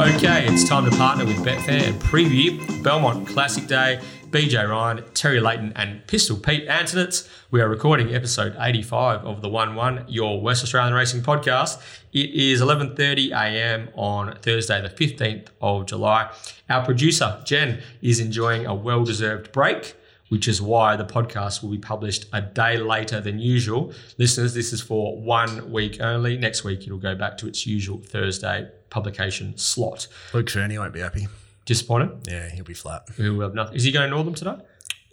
Okay, it's time to partner with Betfair and preview Belmont Classic Day. BJ Ryan, Terry Leighton, and Pistol Pete Anthonisz. We are recording episode 85 of the 1-1, your West Australian Racing podcast. It is 11.30 a.m. on Thursday, the 15th of July. Our producer, Jen, is enjoying a well-deserved break which is why the podcast will be published a day later than usual. Listeners, this is for one week only. Next week, it'll go back to its usual Thursday publication slot. Luke Fernie won't be happy. Disappointed? Yeah, he'll be flat. Will have uh, nothing? Is he going to Northam today?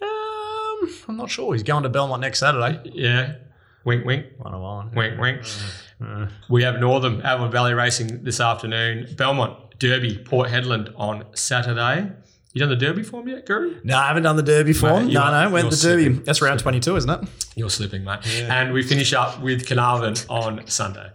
Um, I'm not sure. He's going to Belmont next Saturday. Yeah. Wink, wink. One on one. Wink, wink. Mm, mm. We have Northam Avon Valley Racing this afternoon. Belmont Derby, Port Hedland on Saturday. You done the Derby form yet, Guru? No, I haven't done the Derby form. Mate, no, you're- no, went the Derby. slipping. That's round 22, isn't it? You're slipping, mate. And we finish up with Carnarvon on Sunday.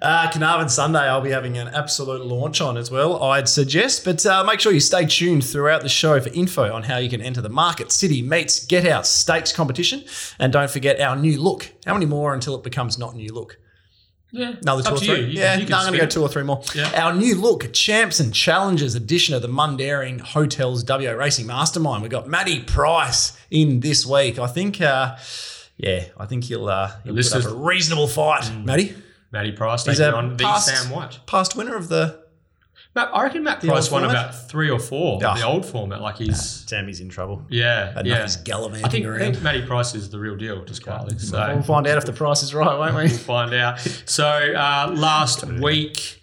Uh, Carnarvon Sunday, I'll be having an absolute launch on as well, I'd suggest. But uh, make sure you stay tuned throughout the show for info on how you can enter the Market City Meets Get Out Stakes competition. And don't forget our new look. How many more until it becomes not new look? Yeah. Another two or three? You. You- yeah, no, I'm going to go two or three more. Yeah. Our new look, Champs and Challengers edition of the Mundaring Hotels WA Racing Mastermind. We've got Matty Price in this week. I think, uh, yeah, I think he'll, uh, he'll put up a reasonable fight. Matty, Matty Price He's taking a on the past- Sam White. past winner of the. Matt, I reckon Matt The Price won format? about three or four. Oh. The old format, like he's Sammy's in trouble. yeah, Had yeah. enough of gallivanting I think, I think Matty Price is the real deal, just quietly. So We'll find out if the price is right, won't we? we'll find out. So uh, last week,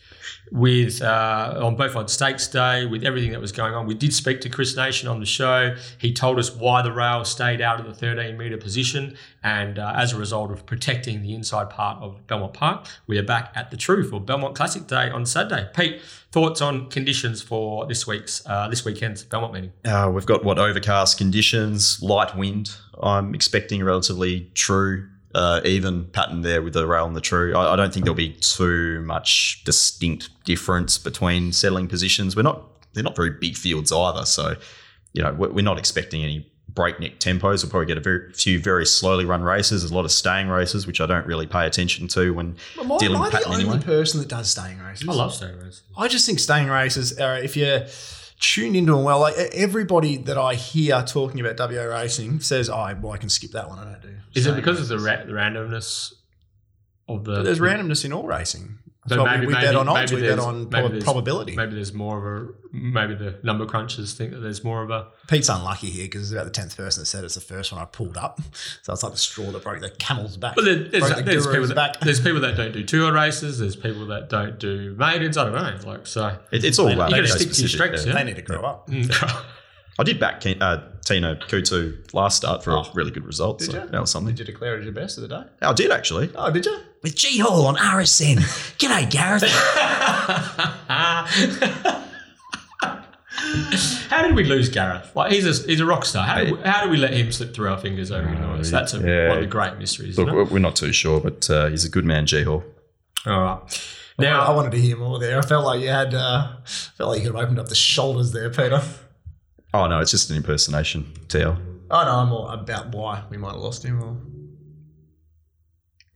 with uh, on both on Stakes Day, with everything that was going on, we did speak to Chris Nation on the show. He told us why the rail stayed out of the 13 metre position, and uh, as a result of protecting the inside part of Belmont Park, we are back at the True for Belmont Classic Day on Saturday. Pete, thoughts on conditions for this week's uh, this weekend's Belmont meeting? Uh, we've got what overcast conditions, light wind. I'm expecting relatively true, uh, even pattern there with the rail and the true. I, I don't think there'll be too much distinct difference between settling positions. We're not they're not very big fields either, so you know we're, we're not expecting any breakneck tempos. We'll probably get a very few very slowly run races. There's a lot of staying races, which I don't really pay attention to when Am I, dealing am I with the only anyway. person that does staying races? I love staying races. I just think staying races are if you're tuned into them well, like everybody that I hear talking about WA racing says, "Oh, well, I can skip that one. I don't do." Is it because of the, ra- the randomness of the? But there's randomness in all racing. So maybe- we, we maybe- bet on odds. maybe We bet on maybe prob- there's- probability. Maybe there's more of a maybe the number crunchers think that there's more of a Pete's unlucky here because it's about the tenth person that said it's the first one I pulled up. So it's like the straw that broke the camel's back. But there- there's, the there's, people that, back. there's people that don't do tour races. There's people that don't do maidens. I don't know. Like so, It, it's all You uh, gotta stick to your strengths, yeah. They need to grow up. I did back Ke- uh, Tina Kutu last start for Oh. a really good result. Did so you? that was something. Did you declare it as your best of the day? I did actually. Oh, did you? With G Hall on RSN. G'day, Gareth. how did we lose Gareth? Like he's a he's a rock star. How, did we, how do we let him slip through our fingers over uh, That's a, yeah. one of the great mysteries. Look, Isn't we're we're not too sure, but uh, he's a good man, G Hall. All right. Now I wanted to hear more there. I felt like you had, uh, felt like you could have opened up the shoulders there, Peter. Oh no, it's just an impersonation. TL. Oh no, I'm more about why we might have lost him. Or...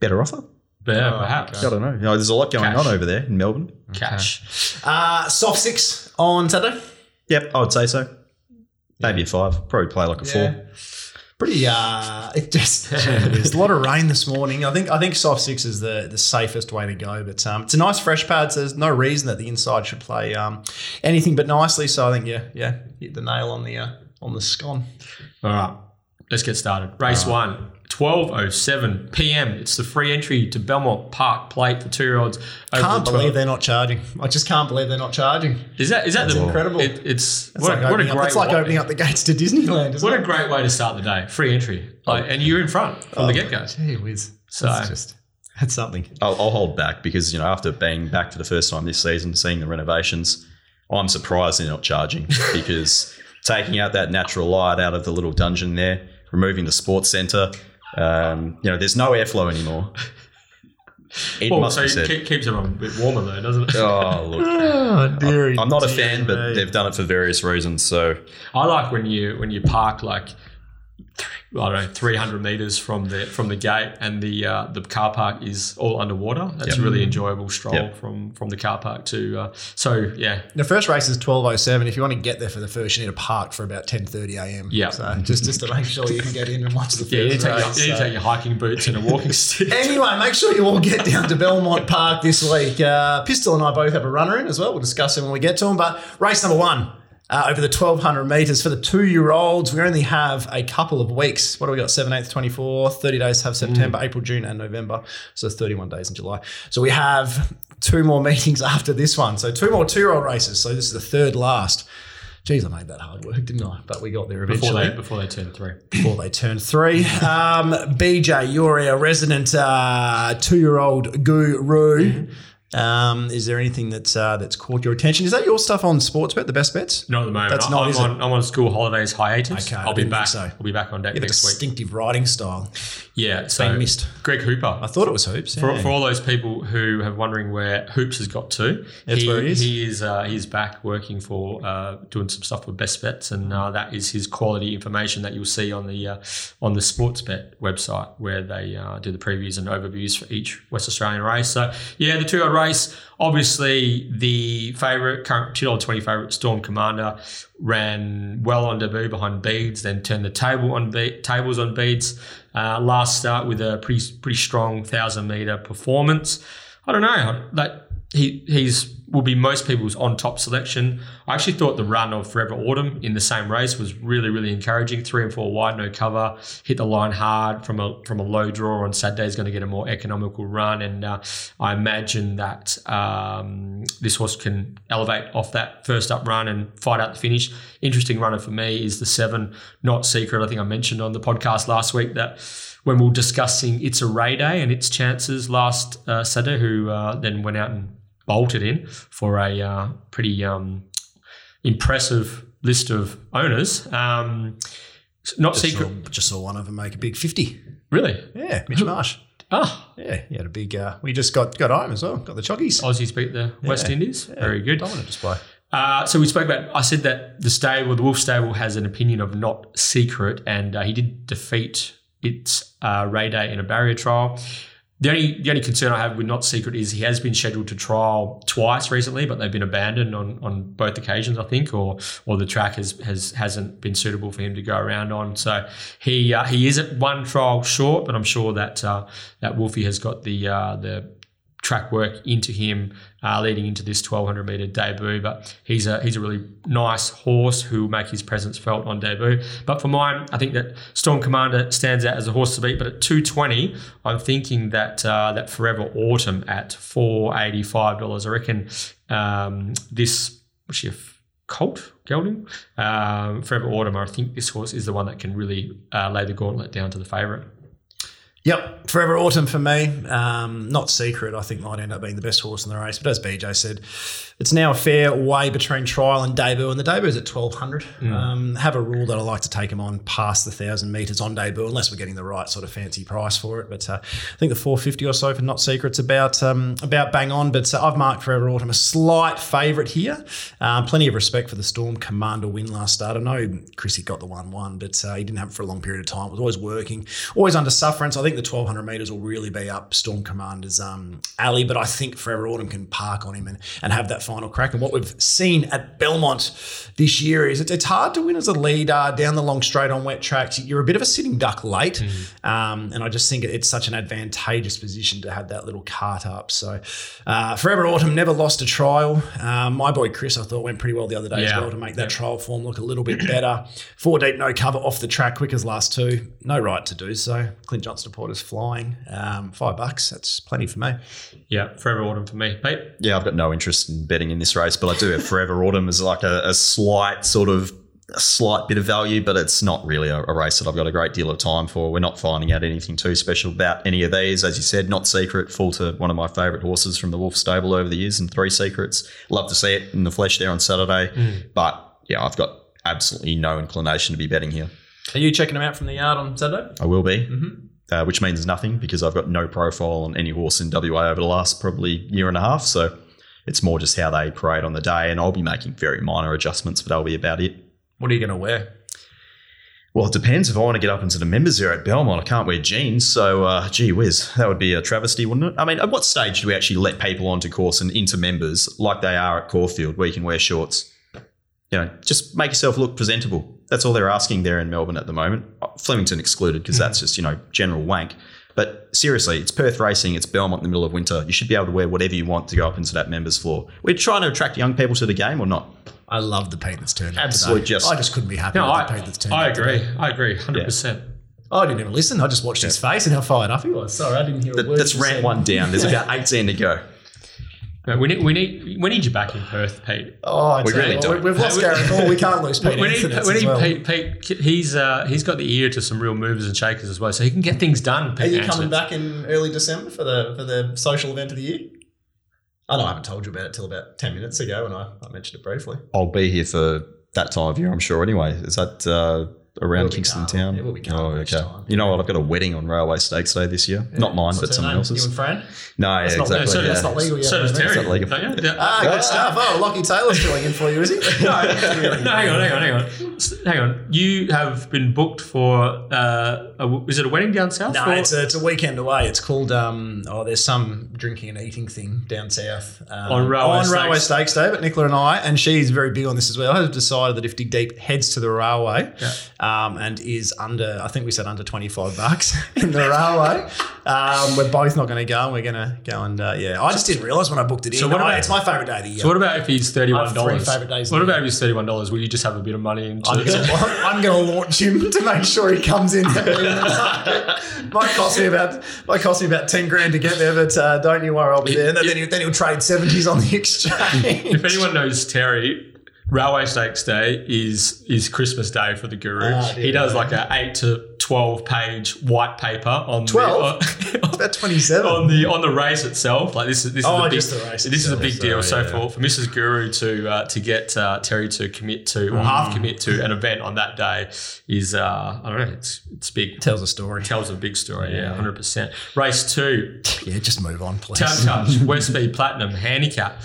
Better offer? yeah, Oh, perhaps I don't know. You know, There's a lot going Cash. on over there in Melbourne. cash. Uh, soft six on Saturday. Yep, I would say so. Maybe a five. Probably play like a four. Pretty. Uh, it just there's a lot of rain this morning. I think I think soft six is the the safest way to go. But um, it's a nice fresh pad. So there's no reason that the inside should play um, anything but nicely. So I think yeah, yeah, hit the nail on the uh, on the scone. All right, let's get started. Race one, 12.07 p.m. It's the free entry to Belmont Park Plate for two-year-olds. over Can't the believe they're not charging. I just can't believe they're not charging. Is that is that the incredible. It, it's It's what, like, a, what a opening, up, great it's like opening up the gates to Disneyland. Isn't What a great way to start the day. Free entry, oh. like, and you're in front from the oh, get go. Gee whiz. So- That's just that's something. I'll, I'll hold back because you know after being back for the first time this season, seeing the renovations, I'm surprised they're not charging because taking out that natural light out of the little dungeon there, removing the sports centre, um, you know, there's no airflow anymore. It Well, must so be it said. keep, keeps everyone a bit warmer though, doesn't it? Oh look, Oh, dearie, I'm not a dearie fan, but they've done it for various reasons. So I like when you when you park like th- I don't know, 300 meters from the from the gate, and the uh, the car park is all underwater. That's a really enjoyable stroll Yep. from from the car park to. Uh, so yeah, The first race is twelve oh seven. If you want to get there for the first, you need to park for about ten thirty a.m. Yeah. So just just to make sure you can get in and watch the first yeah, you need, to your, race. you need to so. take your hiking boots and a walking stick. Anyway, make sure you all get down to Belmont Park this week. Uh, Pistol and I both have a runner in as well. We'll discuss them when we get to them. But race number one. Uh, over the 1200 metres for the two year olds. We only have a couple of weeks. What do we got? 7th, 24th, 30 days have September, April, June, and November. So 31 days in July. So we have two more meetings after this one. So two more two year old races. So this is the third last. Geez, I made that hard work, didn't I? But we got there before eventually they before they turn three. before they turn three. Um, BJ, you're our resident uh, two-year-old guru. Um, is there anything that's uh, that's caught your attention? Is that your stuff on Sportsbet, the best bets? Not at the moment. That's I- not, I'm on, I'm on school holidays hiatus. Okay, I I'll be back. so. I'll be back on deck You have a next week. distinctive writing style. Yeah, so Been missed. Greg Hooper. I thought it was hoops. For, yeah. for all those people who have wondering where Hoops has got to, That's he, where he is. He is uh, he's back working for uh, doing some stuff with Best Bets, and uh, that is his quality information that you'll see on the uh, on the Sportsbet website where they uh, do the previews and overviews for each West Australian race. So yeah, the two-hour race. Obviously, the favourite current two dollar twenty favourite Storm Commander ran well on debut behind Beads, then turned the table on Be- tables on Beads. Uh, last start with a pretty pretty strong thousand meter performance. I don't know that he he's will be most people's on top selection. I actually thought the run of Forever Autumn in the same race was really really encouraging. Three and four wide, no cover, hit the line hard from a from a low draw on Saturday. Is going to get a more economical run, and uh, I imagine that um, this horse can elevate off that first up run and fight out the finish. Interesting runner for me is the seven, not secret. I think I mentioned on the podcast last week that when we were discussing It's a Ray Day and its chances last uh, Saturday, who uh, then went out and bolted in for a uh, pretty um, impressive list of owners. Um, not just, secret, saw, just saw one of them make a big 50. really. Yeah, Mitch Marsh. Ah, Yeah, he had a big. Uh, we just got got home as well. Got the choggies. Aussies beat the West Yeah. Indies. Very good. Dominant display. Uh, so we spoke about. I said that the stable, the Wolf stable, has an opinion of not secret, and uh, he did defeat its uh, Ray Day in a barrier trial. The only the only concern I have with not secret is he has been scheduled to trial twice recently, but they've been abandoned on, on both occasions, I think, or or the track has has hasn't been suitable for him to go around on. So he uh, he is at one trial short, but I'm sure that uh, that Wolfie has got the uh, the track work into him uh, leading into this 1200 meter debut. But he's a he's a really nice horse who will make his presence felt on debut. But for mine, I think that Storm Commander stands out as a horse to beat. But at 220, I'm thinking that uh, that Forever Autumn at 485 dollars. I reckon um, this was she a Colt gelding um, Forever Autumn. I think this horse is the one that can really uh, lay the gauntlet down to the favourite. Yep, Forever Autumn for me. Um, not secret, I think might end up being the best horse in the race. But as BJ said, it's now a fair way between trial and debut, and the debut is at twelve hundred. Um, have a rule that I like to take him on past the thousand meters on debut, unless we're getting the right sort of fancy price for it. But uh, I think the four fifty or so for not secret's about um, about bang on. But uh, I've marked Forever Autumn a slight favourite here. Um, plenty of respect for the Storm Commander win last start. I know Chrissy got the one one, but uh, he didn't have it for a long period of time. It was always working, always under sufferance. I think the twelve hundred meters will really be up Storm Commander's um, alley, but I think Forever Autumn can park on him and, and have that final crack. And what we've seen at Belmont this year is it's, it's hard to win as a leader down the long straight on wet tracks. You're a bit of a sitting duck late, um, and I just think it's such an advantageous position to have that little cart up. So uh, Forever Autumn never lost a trial. Um, my boy Chris, I thought went pretty well the other day as well to make that trial form look a little bit better. Four deep, no cover off the track, quick as last two. No right to do so. Clint Johnston Porter's flying. Um, five bucks, that's plenty for me. Yeah, Forever Autumn for me. Pete? Yeah, I've got no interest in betting in this race, but I do have Forever Autumn as like a, a slight sort of a slight bit of value, but it's not really a, a race that I've got a great deal of time for. We're not finding out anything too special about any of these. As you said, not secret, full to one of my favourite horses from the Wolf stable over the years and three secrets. Love to see it in the flesh there on Saturday. But yeah, I've got absolutely no inclination to be betting here. Are you checking them out from the yard on Saturday? I will be. Uh, which means nothing because I've got no profile on any horse in WA over the last probably year and a half. So it's more just how they parade on the day, and I'll be making very minor adjustments, but that'll be about it. What are you going to wear? Well, it depends. If I want to get up into the members area at Belmont, I can't wear jeans. So, uh, gee whiz, that would be a travesty, wouldn't it? I mean, at what stage do we actually let people onto course and into members like they are at Caulfield, where you can wear shorts? You know, just make yourself look presentable. That's all they're asking there in Melbourne at the moment. Flemington excluded because mm-hmm. that's just, you know, general wank. But seriously, it's Perth racing, it's Belmont in the middle of winter. You should be able to wear whatever you want to go up into that members floor. We're trying to attract young people to the game or not? I love the paint that's turned up. Absolute today. just- I just couldn't be happy No, with I, the paint that's turned I up. agree. I agree. 100%. I didn't even listen. I just watched his face and how fired up he was. Sorry, I didn't hear a That, word. that's rant one down. There's about 18 to go. No, we need we need we need you back in Perth, Pete. Oh, I We really don't. We've lost We- Gareth Hall. We can't lose Pete we need, Anthony we as need well. Pete, Pete. He's uh, he's got the ear to some real movers and shakers as well, so he can get things done. Are Pete you Anthony. coming back in early December for the for the social event of the year? I know I haven't told you about it till about ten minutes ago, and I, I mentioned it briefly. I'll be here for that time of year, I'm sure. Anyway, is that uh, around Kingston. Town? It will be calm Oh, okay. You know what? I've got a wedding on Railway Stakes Day this year. Not mine, but someone else's. You and Fran? No, yeah, exactly. legal. so yeah. That's not legal yet, so does? Terry. Not legal. don't? Ah, Ah. good stuff. Oh, Lockie Taylor's filling in for you, is he? no, no, hang on, hang on, hang on, hang on. You have been booked for. Uh, a, is it a wedding down south? No, it's a, it's a weekend away. It's called um oh, there's some drinking and eating thing down south um, On Railway on Stakes. Railway Stakes Day. But Nicola and I, and she's very big on this as well, has decided that if Dig Deep heads to the railway, um, and is under, I think we said under twenty five bucks in the railway, um, we're both not going to go. and We're going to go and uh, yeah, I just didn't realise when I booked it in. So what I- about- it's my favourite day of the year. So what about if he's thirty one dollars? three favourite days What about if he's thirty one dollars? Will you just have a bit of money into I'm I'm gonna launch him to make sure he comes in. might cost me about might cost me about ten grand to get there, but uh, don't you worry, I'll be there. And then, then, he'll, then he'll trade seventies on the exchange. If anyone knows Terry, Railway Stakes Day is is Christmas Day for the Guru. Ah, he does like a eight to twelve page white paper on 12? the, about twenty seven. on the on the race itself. Like this is this Oh, is a big, just the race This is a big deal. So yeah. for, for Mrs. Guru to uh, to get uh, Terry to commit to or Mm. half commit to an event on that day is uh, I don't know. It's it's big. Tells a story. Tells a big story. Yeah, hundred percent. Race two. Yeah, just move on, please. Town Touch, Westby Platinum Handicap.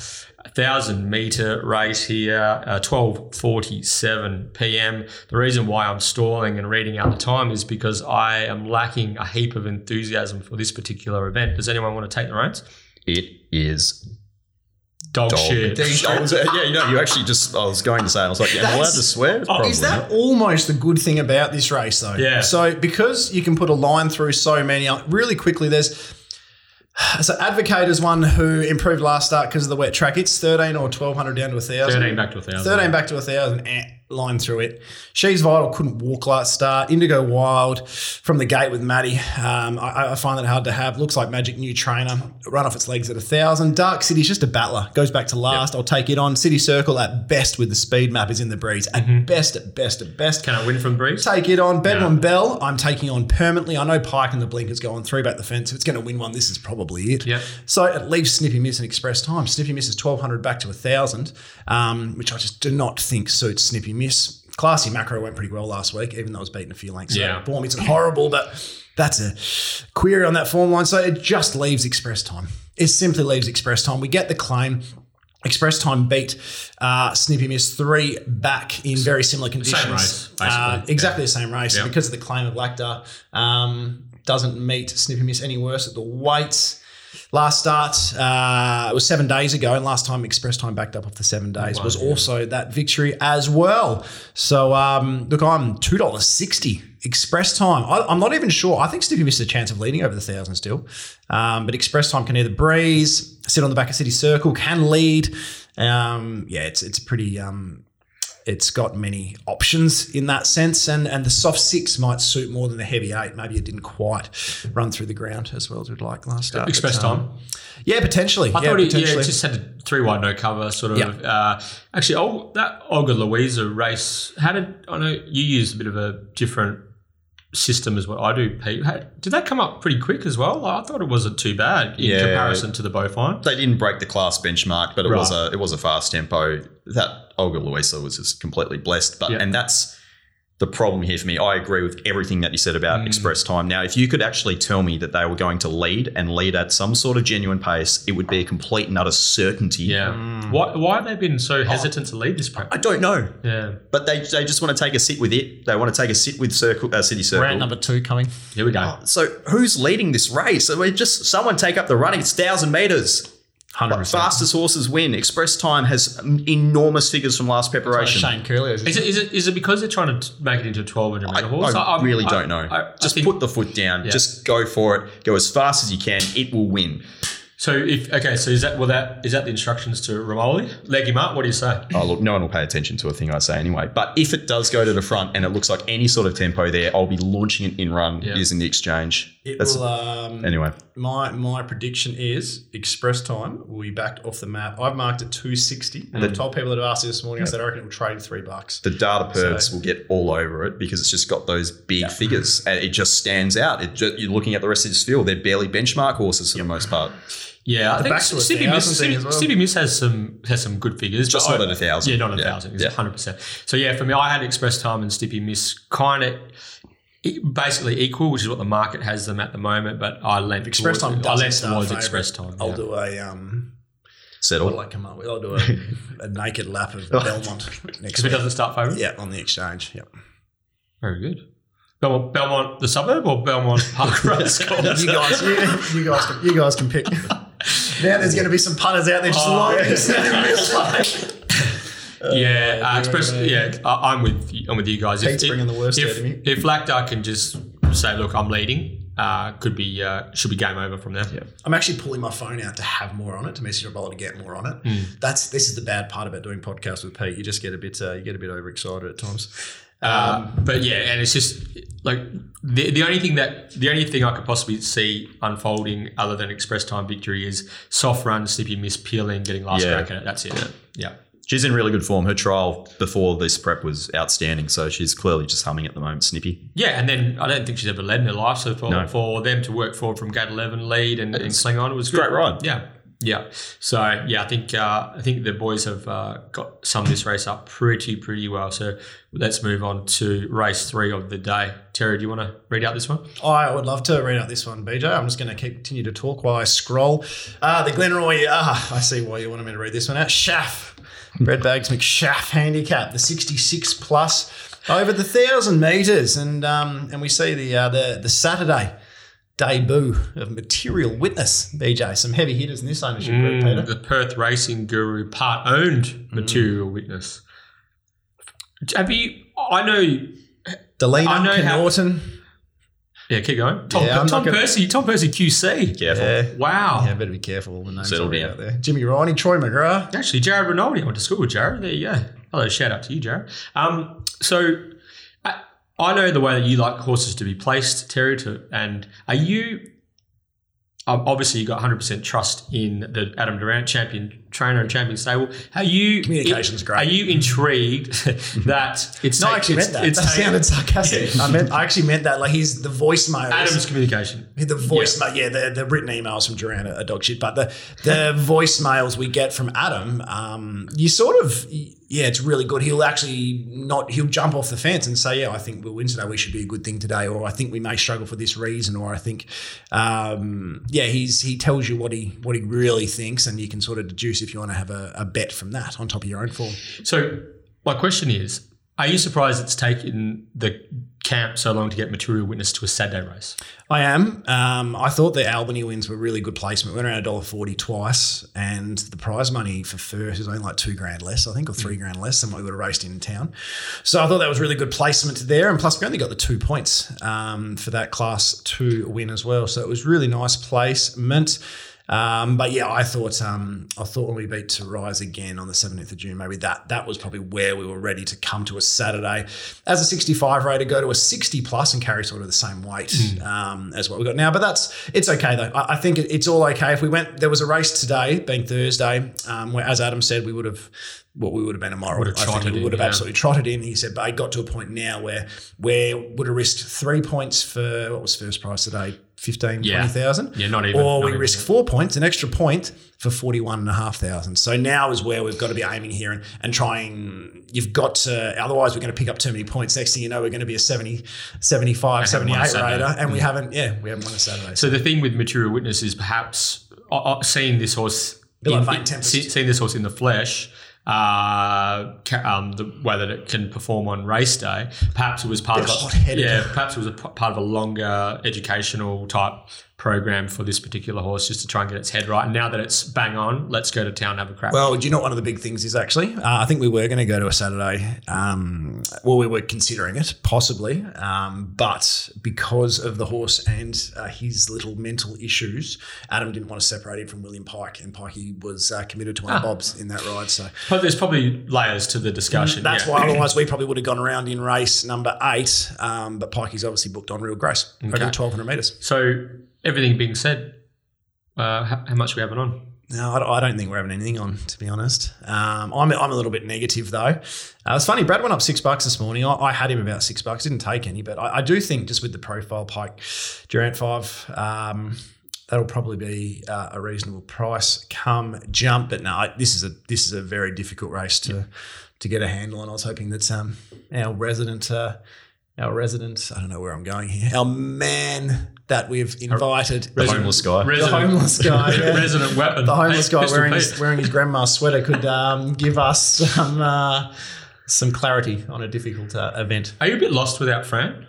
A thousand meter race here, uh, twelve forty seven p.m. The reason why I'm stalling and reading out the time is because I am lacking a heap of enthusiasm for this particular event. Does anyone want to take the reins? It is Dog, dog. shit. I was, yeah, you know, you actually just, I was going to say, I was like, am I allowed to swear? Oh, Probably Is that almost the good thing about this race, though? Yeah. So because you can put a line through so many, uh, really quickly, there's so Advocate is one who improved last start because of the wet track. It's thirteen or twelve hundred down to a thousand. Thirteen back to a thousand. 13 back to a thousand, eh, line through it. She's vital, couldn't walk last start. Indigo Wild from the gate with Maddie. Um, I, I find that hard to have. Looks like Magic New Trainer. Run off its legs at a thousand. Dark City's just a battler. Goes back to last. I'll take it on. City Circle at best with the speed map is in the breeze. At best, at best, at best. Can I win from Breeze? Take it on. Bedlam Bell, I'm taking on permanently. I know Pike and the Blinkers go on three back the fence. If it's going to win one, this is probably it. Yep. So it leaves Snippy Miss and Express Time. Snippy Miss is 1200 back to 1000, um, which I just do not think suits Snippy Miss. Classy Macro went pretty well last week, even though it was beating a few lengths. Yeah. So isn't horrible, but that's a query on that form line. So it just leaves Express Time. It simply leaves Express Time. We get the claim. Express Time beat uh, Snippy Miss three back in very similar conditions. race, basically. Uh, exactly the same race. Yeah. Because of the claim of Lacta, um, doesn't meet Snippy Miss any worse at the weights. Last start uh, it was seven days ago, and last time Express Time backed up off the seven days was also that victory as well. So um, look, I'm two dollars sixty Express Time. I, I'm not even sure. I think Snippy missed a chance of leading over the thousand still, um, but Express Time can either breeze, sit on the back of City Circle, can lead. Um, yeah, it's it's pretty. Um, it's got many options in that sense, and and the soft six might suit more than the heavy eight. Maybe it didn't quite run through the ground as well as we'd like last start. Express but, um, time. yeah, potentially. I yeah, thought he yeah, it just had a three wide no cover sort of. Yeah. Uh, actually, oh, that Olga Louisa race. How did I know you used a bit of a different system as what I do, Pete? Did that come up pretty quick as well? I thought it wasn't too bad in Yeah. comparison to the bovine. They didn't break the class benchmark, but it was a it was a fast tempo. That Olga Luisa was just completely blessed. But Yeah. and that's the problem here for me. I agree with everything that you said about Mm. express time. Now, if you could actually tell me that they were going to lead and lead at some sort of genuine pace, it would be a complete and utter certainty. Yeah. Why, why have they been so hesitant to lead this prep? I don't know, Yeah. but they, they just want to take a sit with it. They want to take a sit with Circle uh, City Circle. Round number two coming. Here we go. So who's leading this race? I mean, just someone take up the running. It's thousand meters. 100%. Fastest horses win. Express time has enormous figures from last preparation. Shane Curley is. Is it, is it is it because they're trying to make it into a 1200 I, meter horse? I I'm- really I- don't know. I- I just think- put the foot down. Yeah. Just go for it. Go as fast as you can. It will win. So if okay, so is that well that is that the instructions to Romoli? Leg him up. What do you say? Oh, look, no one will pay attention to a thing I say anyway. But if it does go to the front and it looks like any sort of tempo there, I'll be launching it in run Yeah. using the exchange. It That's- will. Um, anyway, My my prediction is express time will be backed off the map. I've marked it two sixty, and I've told people that have asked me this morning. I said I reckon it will trade three bucks. the data perds So- will get all over it because it's just got those big figures and it just stands out. It just, you're looking at the rest of this field; they're barely benchmark horses for the most part. Yeah, I think back Stevie Miss, thing Stevie, well. Stevie Miss has some has some good figures, Just not I- at a thousand. Yeah, not a Yeah. thousand. Yeah. hundred percent. So yeah, for me, I had Express Time and Snippy Miss kind of basically equal, which is what the market has them at the moment. But I lent Express towards, time I doesn't lent start towards favourite. Express Time. I'll yeah. do a um. Settle. What'll I come up with? I'll do a, a naked lap of Belmont next If it doesn't start favourite, Yeah, on the exchange. Yep. very good. Belmont, Belmont, the suburb or Belmont Park Race Course? You guys, you, you guys, can, you guys can pick. now there's going to be some punters out there just Oh, lying. Yeah, uh, yeah, Express. yeah. Yeah, I- I'm with you- I'm with you guys. Pete's bringing the worst if, out of me. If can just say, "Look, I'm leading," uh, could be uh, should be game over from there. Yeah. I'm actually pulling my phone out to have more on it, to message Robola to get more on it. Hmm. That's this is the bad part about doing podcasts with Pete. You just get a bit, uh, you get a bit overexcited at times. Uh, but yeah, and it's just like the, the only thing that the only thing I could possibly see unfolding other than express time victory is soft run, snippy miss, peeling, getting last Yeah. crack at it. That's it. Yeah. She's in really good form. Her trial before this prep was outstanding, so she's clearly just humming at the moment. Snippy. Yeah, and then I don't think she's ever led in her life. So for, No. for them to work forward from gate eleven lead and, and cling on, it was a great good. ride. Yeah, yeah. So yeah, I think uh, I think the boys have uh, got some of this race up pretty pretty well. So let's move on to race three of the day. Terry, do you want to read out this one? I would love to read out this one, BJ. I'm just going to continue to talk while I scroll. Uh, the Glenroy, ah, I see why you wanted me to read this one out. Shaff, Red Bags McShaff handicap, the 66 plus over the thousand meters, and um, and we see the uh, the the Saturday debut of Material Witness. BJ, some heavy hitters in this ownership group, Peter. the Perth Racing Guru part owned material witness. Have you? I know. Delena, I know how- Norton. Yeah, keep going. Tom, Yeah, I'm Tom gonna- Percy. Tom Percy QC. Careful. Yeah. Wow. Yeah, better be careful. The names Settle already down. out there. Jimmy Riney, Troy McGrath. Actually, Jared Rinaldi. I went to school with Jared. There you go. Hello, shout out to you, Jared. Um, so I, I know the way that you like horses to be placed, Terry. To and are you? Obviously, you got 100% trust in the Adam Durrant champion trainer and champion stable. Are you Communication's great. Are you intrigued that it's No, I actually meant that. it's that taken- sounded sarcastic. I meant I actually meant that. Like he's the voicemail. Adam's communication? The voicemail, yeah, the, the written emails from Durrant are, dog shit, but the the voicemails we get from Adam, um, you sort of, yeah, it's really good. He'll actually not, he'll jump off the fence and say, yeah, I think we'll win today. We should be a good thing today, or I think we may struggle for this reason, or I think, um, yeah, he's he tells you what he what he really thinks, and you can sort of deduce if you want to have a, a bet from that on top of your own form. So my question is, are you surprised it's taken the camp so long to get material witness to a Saturday race? I am. Um, I thought the Albany wins were really good placement. We went around a dollar forty twice, and the prize money for first is only like two grand less, I think, or three grand less than what we would have raced in town. So I thought that was really good placement there, and plus we only got the two points um, for that class two win as well. So it was really nice placement. Um, but yeah, I thought um, I thought when we beat to rise again on the 17th of June, maybe that that was probably where we were ready to come to a Saturday as a 65 rater, go to a 60 plus and carry sort of the same weight um, as what we got now. But that's it's okay though. I, I think it, it's all okay. If we went, there was a race today, being Thursday, um, where as Adam said, we would have. What we would have been a moral. Would have I think we would have yeah. absolutely trotted in. He said, but I got to a point now where where would have risked three points for what was first prize today, 15, Yeah. 20,000. Yeah, not even- Or not we even risk four points, an extra point for 41,500. So now is where we've got to be aiming here and, and trying. You've got to, otherwise, we're going to pick up too many points. Next thing you know, we're going to be a 70, 75, haven't won a 78 Saturday. raider. And we haven't, yeah, we haven't won a Saturday. So the thing with Material Witness is perhaps uh, uh, seeing this horse, like in- Vane in- Tempest. see- seeing this horse in the flesh, uh, um, the way that it can perform on race day. Perhaps it was part Bit of a, yeah, perhaps it was part of a longer educational type program for this particular horse, just to try and get its head right. And now that it's bang on, let's go to town and have a crack. Well, do you know what one of the big things is actually? Uh, I think we were going to go to a Saturday. Um, well, we were considering it, possibly. Um, but because of the horse and uh, his little mental issues, Adam didn't want to separate him from William Pike. And Pikey was uh, committed to one of Bob's in that ride. So but there's probably layers to the discussion. that's yeah. why otherwise we probably would have gone around in race number eight. Um, but Pikey's obviously booked on Real Grace over the 1,200 metres. So everything being said, uh, how, how much are we having on? No, I don't- think we're having anything on, to be honest. Um, I'm, I'm a little bit negative though. Uh, it's funny, Brad went up six bucks this morning. I, I had him about six bucks, didn't take any, but I, I do think just with the profile pike, Durrant five, um, that'll probably be uh, a reasonable price come jump. But no, I- this is a this is a very difficult race to to get a handle on. I was hoping that um, our resident. Uh, our resident, I don't know where I'm going here. Our man that we've invited, The homeless guy. the homeless guy, yeah resident weapon. the homeless guy wearing his, wearing his grandma's sweater could um, give us some uh, some clarity on a difficult uh, event. Are you a bit lost without Fran?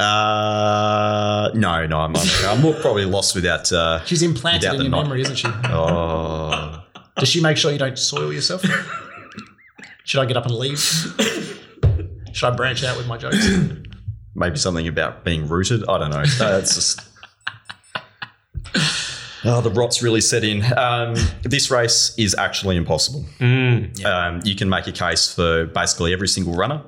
Uh, no, no, I'm, I'm, I'm more probably lost without. Uh, She's implanted Without in the your knot. memory, isn't she? oh, Does she make sure you don't soil yourself? Should I get up and leave? Should I branch out with my jokes? Maybe something about being rooted. I don't know. Uh, it's just. Oh, the rot's really set in. Um, this race is actually impossible. Um, you can make a case for basically every single runner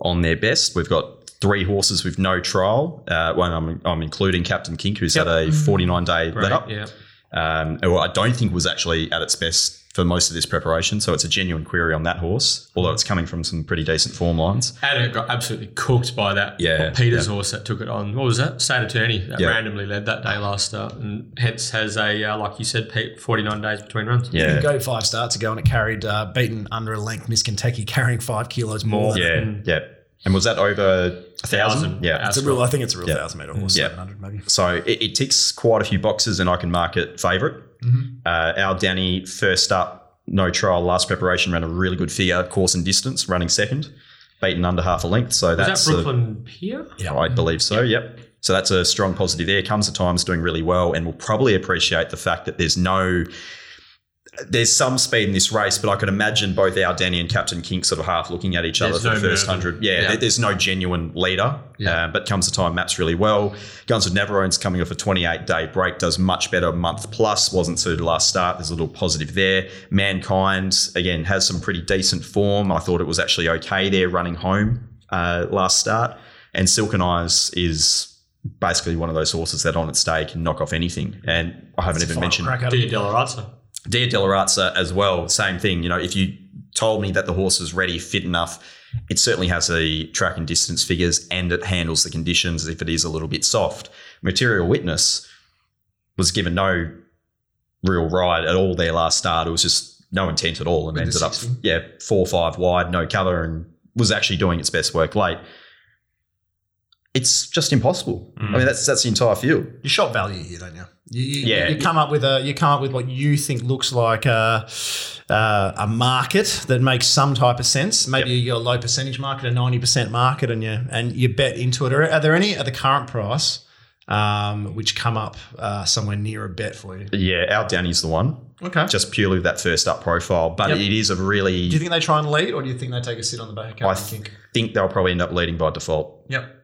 on their best. We've got three horses with no trial. Uh, one I'm, I'm including Captain Kink, who's had a 49 day let up. Yeah. Um, or I don't think was actually at its best for most of this preparation. So it's a genuine query on that horse, although it's coming from some pretty decent form lines. And it got absolutely cooked by that Yeah, Peters horse that took it on. What was that? State Attorney that Yeah. randomly led that day last start and hence has a, uh, like you said, Pete, 49 days between runs. Yeah. Go five starts ago and it carried uh, beaten under a length Miss Kentucky carrying five kilos more. than Yeah, yeah. And was that over a thousand? Thousand. Yeah. It's a real. I think it's a real Yeah. thousand meter horse, Yeah. seven hundred maybe. So it, it ticks quite a few boxes, and I can mark it favourite. Uh, our Danny first up, no trial, last preparation ran a really good figure, course and distance, running second, beaten under half a length. So Was that's that a- Brooklyn Pier? Yeah. I believe so. Yep. So that's a strong positive there. Comes at times doing really well, and will probably appreciate the fact that there's no. There's some speed in this race, but I could imagine both our Danny and Captain Kink sort of half looking at each other There's for no the first movement. hundred. Yeah, Yeah. there's no genuine leader. Yeah. Uh, but comes the time, maps really well. Guns of Navarone's coming off a 28 day break, does much better, month plus. Wasn't suited last start. There's a little positive there. Mankind again has some pretty decent form. I thought it was actually okay there running home uh, last start. And Silken Eyes is basically one of those horses that on its day can knock off anything. And I haven't even mentioned crack at Dia it. Dia Delarazza as well. Same thing. You know, if you told me that the horse is ready, fit enough, it certainly has the track and distance figures and it handles the conditions if it is a little bit soft. Material Witness was given no real ride at all their last start. It was just no intent at all and With ended up, yeah, four or five wide, no cover, and was actually doing its best work late. It's just impossible. I mean, that's that's the entire field. You shot value here, don't you? You, you, Yeah. you come up with a you come up with what you think looks like a, uh, a market that makes some type of sense. Maybe Yep. you're a low percentage market, a ninety percent market, and you and you bet into it. Are, are there any at the current price um, which come up uh, somewhere near a bet for you? Yeah, our Danny's the one, Okay. just purely that first up profile. But Yep. it is a really do you think they try and lead, or do you think they take a sit on the back I Captain th- Kink? think they'll probably end up leading by default. Yep.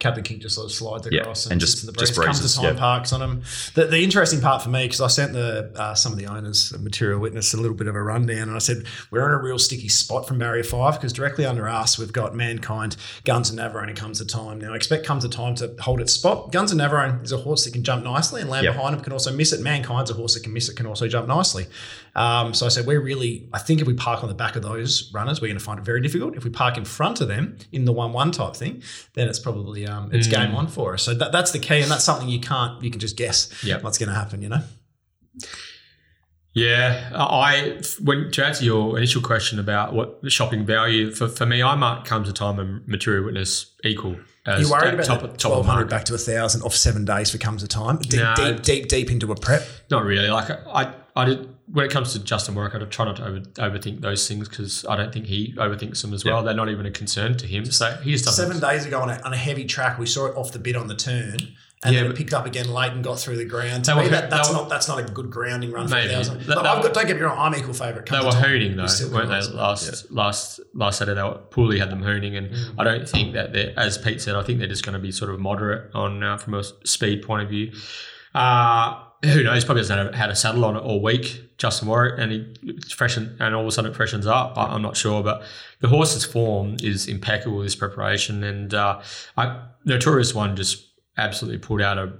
Captain Kink just sort of slides Yeah, across and, and just the just. Comes to time yeah. parks on him. The, the interesting part for me because I sent the uh, some of the owners of Material Witness a little bit of a rundown, and I said we're in a real sticky spot from Barrier Five because directly under us we've got Mankind, Guns and Navarone, and Comes to Time. Now I expect Comes to Time to hold its spot. Guns and Navarone is a horse that can jump nicely, and land Yep. behind him can also miss it. Mankind's a horse that can miss it, can also jump nicely. Um, so I said we're really. I think if we park on the back of those runners, we're going to find it very difficult. If we park in front of them in the one-one type thing, then it's probably um, it's game on for us. So that, that's the key, and that's something you can't you can just guess Yep. what's going to happen. You know. Yeah, I when to answer your initial question about what the shopping value for, for me, I might come to time and material witness equal. As You worried about top, top, top of the hundred back to a thousand off seven days for comes a time deep, No. deep deep deep into a prep. Not really. Like I, I did when it comes to Justin Warwick, I try not to over, overthink those things because I don't think he overthinks them as well. They're not even a concern to him. So he just doesn't. Seven days ago on a, on a heavy track, we saw it off the bit on the turn, and Yeah, then it picked up again late and got through the ground. To me, that, that's were- not that's not a good grounding run for Maybe. a thousand. I've got, don't get me wrong, I'm equal favourite. They were hooning though, still weren't they? Last last last Saturday, they were, Pooley had them hooning, and Mm. I don't think that they're as Pete said. I think they're just going to be sort of moderate on uh, from a speed point of view. Uh, who knows? Probably hasn't had a, saddle on it all week, Justin Warwick, and he freshen and all of a sudden it freshens up. I, I'm not sure, but the horse's form is impeccable. This preparation and uh, I, Notorious One just absolutely pulled out a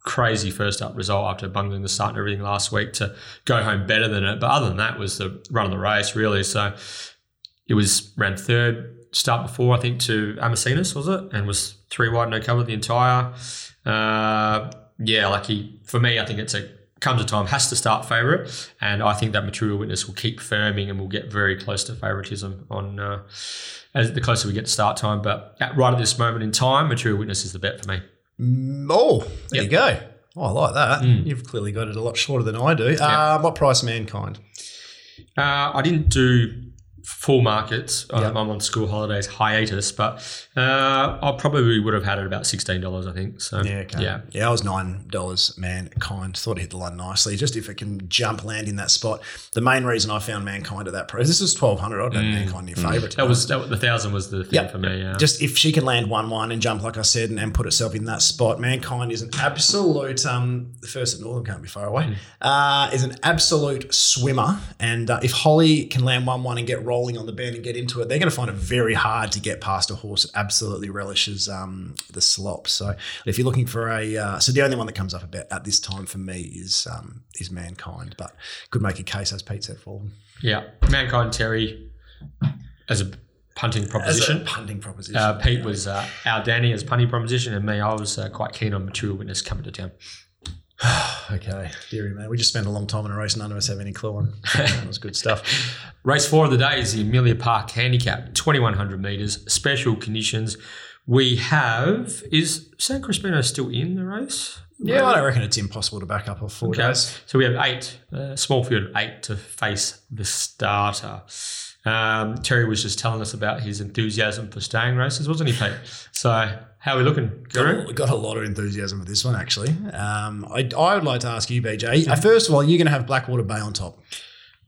crazy first up result after bungling the start and everything last week to go home better than it. But other than that, was the run of the race really. So it was ran third start before I think to Amacinas was it, and was three wide no cover the entire. Uh, yeah, like he for me, I think it's a comes a time has to start favourite, and I think that material witness will keep firming and we'll get very close to favouritism on. Uh, as the closer we get to start time, but at, right at this moment in time, material witness is the bet for me. Mm, Oh, there Yep. you go. Oh, I like that. Mm. You've clearly got it a lot shorter than I do. Uh, what price, mankind? Uh, I didn't do full markets. Um, Yep. I'm on school holidays hiatus, but uh, I probably would have had it about sixteen dollars. I think. So Yeah, okay. yeah, Yeah, I was nine dollars mankind. Thought it hit the line nicely. Just if it can jump land in that spot. The main reason I found mankind at that price. This is twelve hundred. I'd have mankind your favourite. Mm. that was that, was- the thousand was the thing Yeah. for me. Yeah. Just if she can land one one and jump like I said and, and put herself in that spot, mankind is an absolute. Um, the first at Northam can't be far away. Mm. Uh, is an absolute swimmer, and uh, if Holly can land one one and get rolling on the bend and get into it, they're going to find it very hard to get past a horse that absolutely relishes um, the slop. So if you're looking for a, uh, so the only one that comes up about at this time for me is um, is mankind, but could make a case as Pete said for them. yeah, mankind Terry as a punting As a proposition. punting proposition. Uh, Pete was uh, our Danny as punting proposition, and me, I was uh, quite keen on material witness coming to town. Okay, dearie man. We just spent a long time in a race none of us have any clue on. that was good stuff. Race four of the day is the Amelia Park Handicap, 2100 metres, special conditions. We have, is San Crispino still in the race? Yeah, I don't reckon it's impossible to back up a four Okay. days. So we have eight, uh, small field of eight to face the starter. Um, Terry was just telling us about his enthusiasm for staying races, wasn't he, Pete? So how are we looking, Guru? Got, got a lot of enthusiasm for this one, actually. Um, I, I would like to ask you, BJ. Uh, first of all, you're going to have Blackwater Bay on top.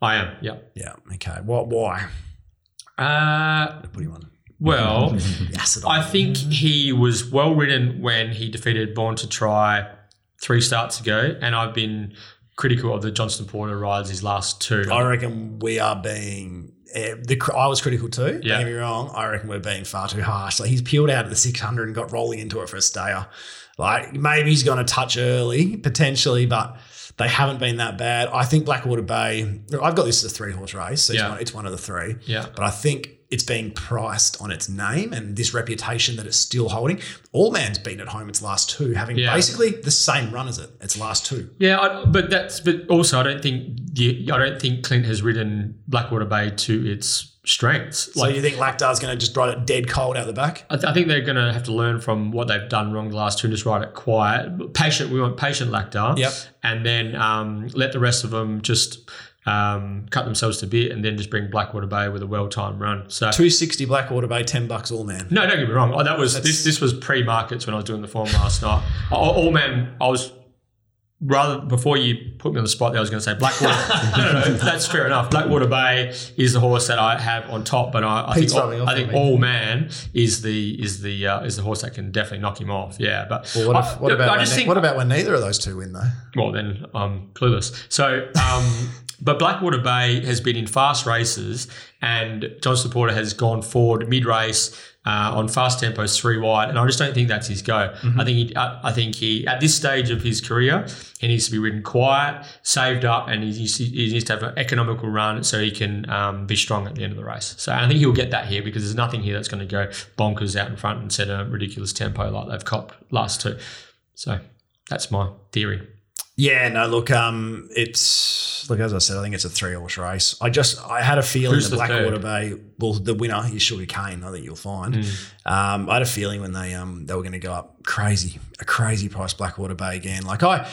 I am, yeah. Yeah. Okay. What? Why? Uh, Put him on. well, I think he was well ridden when he defeated Born to Try three starts ago, and I've been critical of the Johnston Porter rides his last two. I reckon we are being. Uh, the I was critical too. Yeah. Don't get me wrong. I reckon we're being far too harsh. Like he's peeled out of the 600 and got rolling into it for a stayer. Like maybe he's going to touch early potentially, but they haven't been that bad. I think Blackwater Bay. I've got this as a three horse race. So Yeah. it's, one, it's one of the three. Yeah. But I think it's being priced on its name and this reputation that it's still holding. All Man's been at home its last two, having Yeah. basically the same run as it. Its last two. Yeah, I, but that's but also I don't think the, I don't think Clint has ridden Blackwater Bay to its strengths. So you think Lactar's going to just ride it dead cold out the back? I, th- I think they're going to have to learn from what they've done wrong the last two and just ride it quiet, patient. We want patient Lactar, Yep. and then um, let the rest of them just um, cut themselves to bit, and then just bring Blackwater Bay with a well timed run. So. 260 Blackwater Bay, 10 bucks all man. No, don't get me wrong. Oh, that was That's- this. This was pre-markets when I was doing the form last night. All, all man, I was rather before you put me on the spot. There, I was going to say Blackwater. no, no, no, that's fair enough. Blackwater Bay is the horse that I have on top, but I, I think all, I think. All Man is the is the uh, is the horse that can definitely knock him off. Yeah, but Well, what, if, I- about I when, just ne- think what about when neither of those two win, though? well, then I'm clueless. So, um, but Blackwater Bay has been in fast races, and John Porter has gone forward mid race. Uh, on fast tempos three wide, and I just don't think that's his go. I think he, I, I think he at this stage of his career, he needs to be ridden quiet, saved up, and he needs, he needs to have an economical run so he can um, be strong at the end of the race. So I think he'll get that here because there's nothing here that's going to go bonkers out in front and set a ridiculous tempo like they've copped last two. So that's my theory. Yeah, no, look, um, it's look as I said, I think it's a three horse race. I just I had a feeling Who's that the Blackwater? Bay, well, the winner is Sugar Cane. I think you'll find. Hmm. Um, I had a feeling when they um they were going to go up crazy, a crazy price Blackwater Bay again. Like I,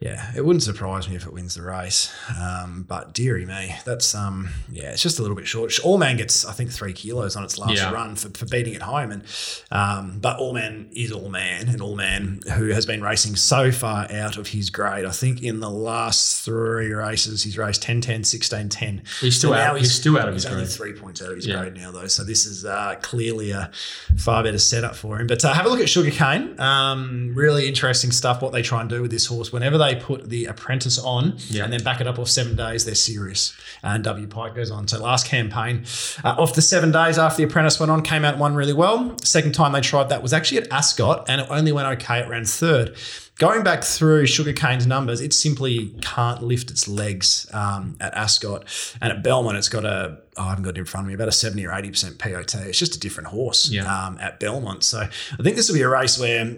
yeah, it wouldn't surprise me if it wins the race. Um, but dearie me, that's um yeah, it's just a little bit short. All Man gets I think three kilos on its last Yeah. run for, for beating it home, and um, but All Man is All Man, and All Man who has been racing so far out of his grade. I think in the last three races he's raced 10, 10, 16, 10. He's still So out- now he's still out of he's his only grade. three points out of his Yeah. grade now though. So this is uh, clearly a far better setup for him. But uh, have a look at Sugarcane. Um, really interesting stuff. What they try and do with this horse. Whenever they put the apprentice on Yeah. and then back it up off seven days, they're serious. And W Pike goes on. So last campaign, uh, off the seven days after the apprentice went on, came out one really well. Second time they tried that was actually at Ascot, and it only went okay. It ran third. Going back through Sugarcane's numbers, it simply can't lift its legs um, at Ascot. And at Belmont, it's got a, oh, I haven't got it in front of me, about a 70 or 80% POT. It's just a different horse Yeah. um, at Belmont. So I think this will be a race where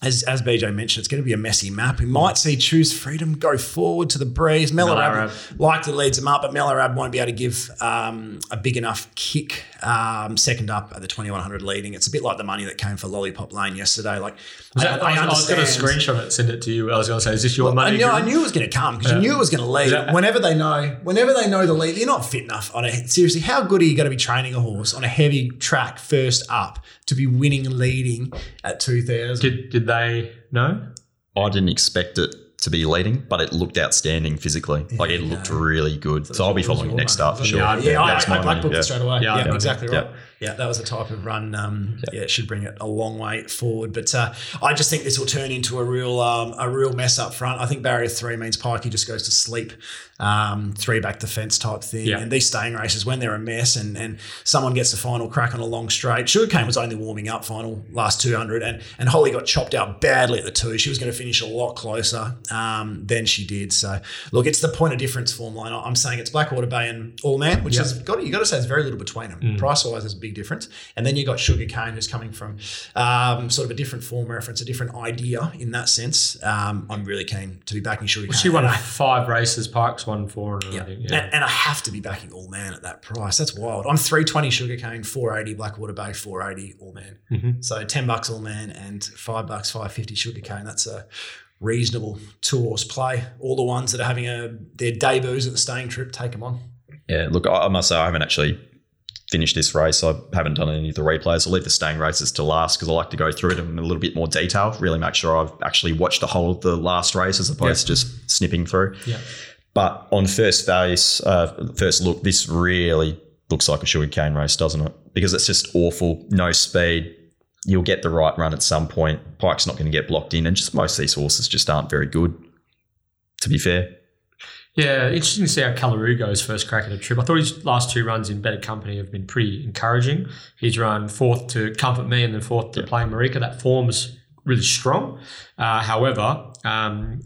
as, as BJ mentioned, it's going to be a messy map. We might see Choose Freedom go forward to the breeze. Melorab. likely leads them up, but Melorab won't be able to give um, a big enough kick um, second up at the 2100 leading. It's a bit like the money that came for Lollipop Lane yesterday. Like, Was that, I, was going to screenshot it, send it to you. I was going to say, is this your I money? knew, I knew it was going to come because you knew it was going to lead. that- whenever they know, whenever they know the lead, you're not fit enough on a seriously. How good are you going to be training a horse on a heavy track first up to be winning and leading at 2000? Did, did they know? I didn't expect it to be leading, but it looked outstanding phically. like it looked really good. So I'll be following it next start for sure. Yeah, Yeah, Yeah, I, I, I booked yeah. it straight away. Yeah, Yeah, yeah. exactly Yeah. right. Yeah, that was a type of run. Um, yeah. it should bring it a long way forward. But uh, I just think this will turn into a real um, a real mess up front. I think barrier three means Pikey just goes to sleep, um, three back defence type thing. Yeah. And these staying races, when they're a mess and and someone gets the final crack on a long straight, Sugarcane was only warming up final last 200, and and Holly got chopped out badly at the two. She was going to finish a lot closer um, than she did. So look, it's the point of difference form line. I'm saying it's Blackwater Bay and All Man, which Yeah. has got you got to say there's very little between them. Price wise, there's a big difference, and then you've got Sugar Cane, who's coming from um, sort of a different form reference, a different idea in that sense. Um, I'm really keen to be backing Sugar Cane. She won five races. Parks won four. And yeah. I think, yeah. And, and I have to be backing All Man at that price. That's wild. I'm 320 Sugarcane, 480 Blackwater Bay, 480 All Man. Mhm. So 10 bucks All Man and 5 bucks 550 Sugarcane. That's a reasonable two horse play. All the ones that are having a their debuts at the staying trip, take them on. Yeah, look, I I must say I haven't actually finished this race. I haven't done any of the replays. I'll leave the staying races to last because I like to go through it in a little bit more detail. Really make sure I've actually watched the whole of the last race as opposed to just snipping through. Yeah. But on first face, uh, first look, this really looks like a sugarcane race, doesn't it? Because it's just awful, no speed. You'll get the right run at some point. Pike's not going to get blocked in, and just most of these horses just aren't very good. To be fair, Yeah, interesting to see how Callaroo goes first crack at a trip. I thought his last two runs in better company have been pretty encouraging. He's run fourth to Comfort Me and then fourth to Playing Marika. That form's really strong. Uh, however, um,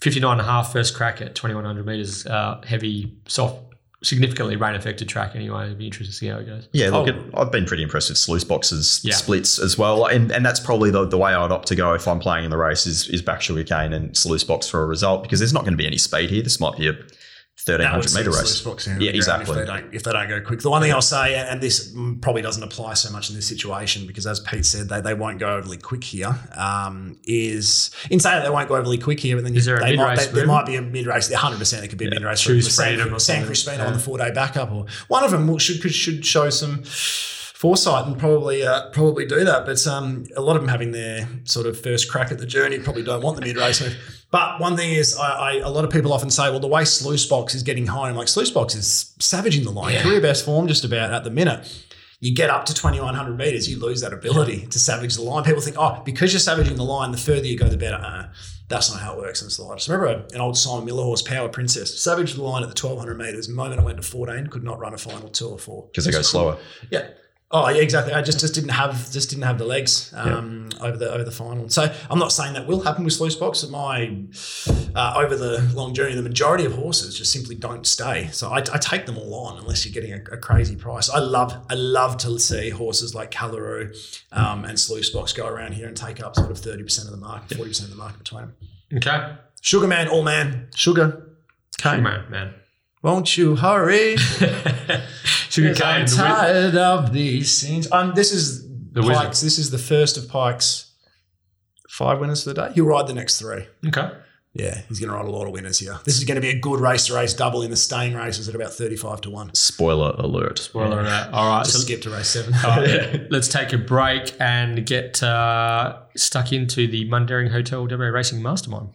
59 and a half first crack at 2100 metres, uh, heavy, soft, significantly rain affected track anyway. It'd be interesting to see how it goes. yeah. Look, Oh. I've been pretty impressed with Sluice Box's Yeah. splits as well, and and that's probably the, the way I'd opt to go if I'm playing in the race is is back sugarcane and Sluice Box for a result because there's not going to be any speed here. This might be a 1300 meter race. Yeah, exactly. If they, don't, if they don't go quick. The one thing I'll say, and this probably doesn't apply so much in this situation because, as Pete said, they, they won't go overly quick here. Um, is in saying that they won't go overly quick here, but then Is there a they might, they, there might be a mid race. 100 percent it could be a mid race. Choose San, Freedom or San something. Crispino Yeah. on the four day backup, or one of them will, should should show some foresight and probably uh, probably do that. But um, a lot of them having their sort of first crack at the journey probably don't want the mid race move. But one thing is, I, I, a lot of people often say, well, the way Sluice Box is getting home, like Sluice Box is savaging the line, career best form just about at the minute. you get up to 2100 meters, you lose that ability to savage the line. People think, oh, because you're savaging the line, the further you go, the better. Uh, that's not how it works in the slightest. Remember an old Simon Miller horse, Power Princess, savaged the line at the 1200 meters. The moment I went to 14, could not run a final two or four Because they go slower. Yeah. Oh yeah, exactly. I just, just didn't have just didn't have the legs um, over the over the final. So I'm not saying that will happen with sluice box. My uh, over the long journey, the majority of horses just simply don't stay. So I, I take them all on unless you're getting a, a, crazy price. I love I love to see horses like Callaroo um, and sluice box go around here and take up sort of thirty percent of the market, forty percent of the market between them. Okay. Sugar man, all man, sugar. Okay. Man, man. Won't you hurry? Sugar cane. I'm the wi- tired of these scenes. Um, this is The wizard. This is the first of Pike's five winners for the day. He'll ride the next three. Okay. Yeah, he's going to ride a lot of winners here. This is going to be a good race to race double in the staying races at about 35 to 1. Spoiler alert. Spoiler alert. All right. Just So skip to race 7. all right, let's take a break and get uh, stuck into the Mundaring Hotel WA Racing Mastermind.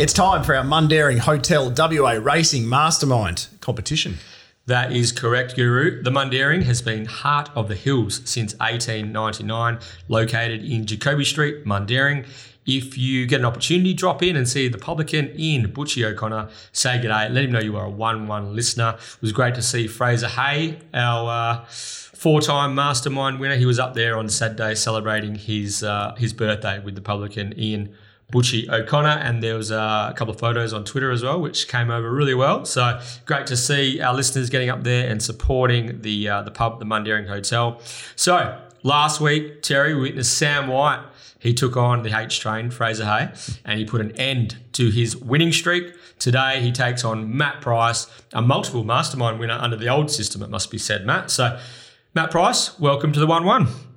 It's time for our Mundaring Hotel WA Racing Mastermind competition. That is correct, Guru. The Mundaring has been heart of the hills since 1899, located in Jacoby Street, Mundaring. If you get an opportunity, drop in and see the publican in Butchie O'Connor. Say g'day. Let him know you are a 1 1 listener. It was great to see Fraser Hay, our uh, four time mastermind winner. He was up there on Saturday celebrating his, uh, his birthday with the publican in Butchie O'Connor, and there was a couple of photos on Twitter as well, which came over really well. So great to see our listeners getting up there and supporting the uh, the pub, the Mundaring Hotel. So last week, Terry, witnessed Sam White. He took on the H train, Fraser Hay, and he put an end to his winning streak. Today, he takes on Matt Price, a multiple mastermind winner under the old system, it must be said, Matt. So, Matt Price, welcome to the 1 1.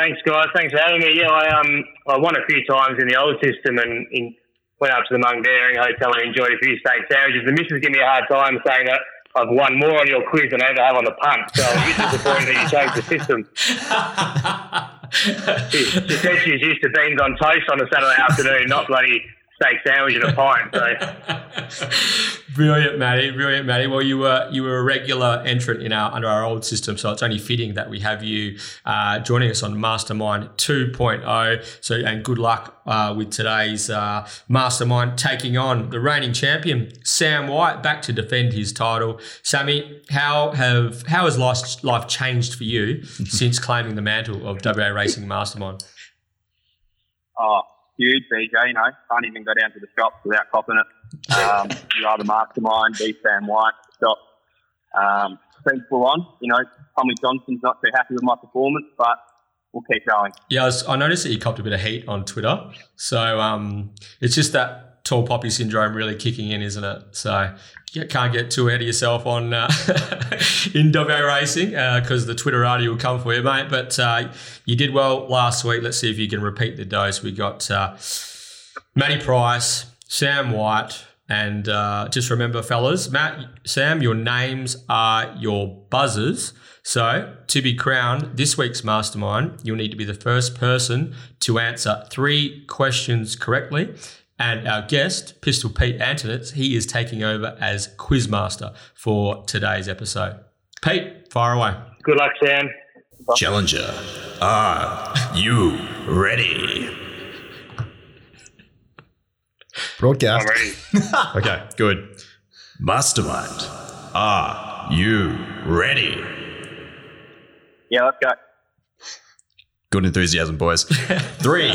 Thanks, guys. Thanks for having me. Yeah, I um I won a few times in the old system and in, went up to the Mundaring Hotel and enjoyed a few steak sandwiches. The missus give me a hard time saying that I've won more on your quiz than I ever have on the punt. So I'm disappointed that you changed the system. She, she said she's used to beans on toast on a Saturday afternoon, not bloody steak sandwich and a pint. So Brilliant, Matty. Brilliant, Matty. Well, you were you were a regular entrant in our under our old system, so it's only fitting that we have you uh, joining us on Mastermind 2.0. So, and good luck uh, with today's uh, Mastermind taking on the reigning champion Sam White back to defend his title. Sammy, how have how has life life changed for you since claiming the mantle of WA Racing Mastermind? Oh, huge, BJ. You know, can't even go down to the shops without copping it. Um, you are the mastermind, be Sam White. Stop. Um, been full on. You know, Tommy Johnson's not too happy with my performance, but we'll keep going. Yeah, I, was, I noticed that you copped a bit of heat on Twitter. So um, it's just that tall poppy syndrome really kicking in, isn't it? So you can't get too ahead of yourself on uh, in WA racing because the Twitterati will come for you, mate. But uh, you did well last week. Let's see if you can repeat the dose. We got uh, Matty Price, Sam White, and uh, just remember, fellas, Matt, Sam, your names are your buzzers. So, to be crowned this week's mastermind, you'll need to be the first person to answer three questions correctly. And our guest, Pistol Pete Anthonisz, he is taking over as quizmaster for today's episode. Pete, fire away. good luck, Sam. Challenger, are you ready? Broadcast. I'm ready. Okay, good. Mastermind, are you ready? Yeah, let's go. Good enthusiasm, boys. Three,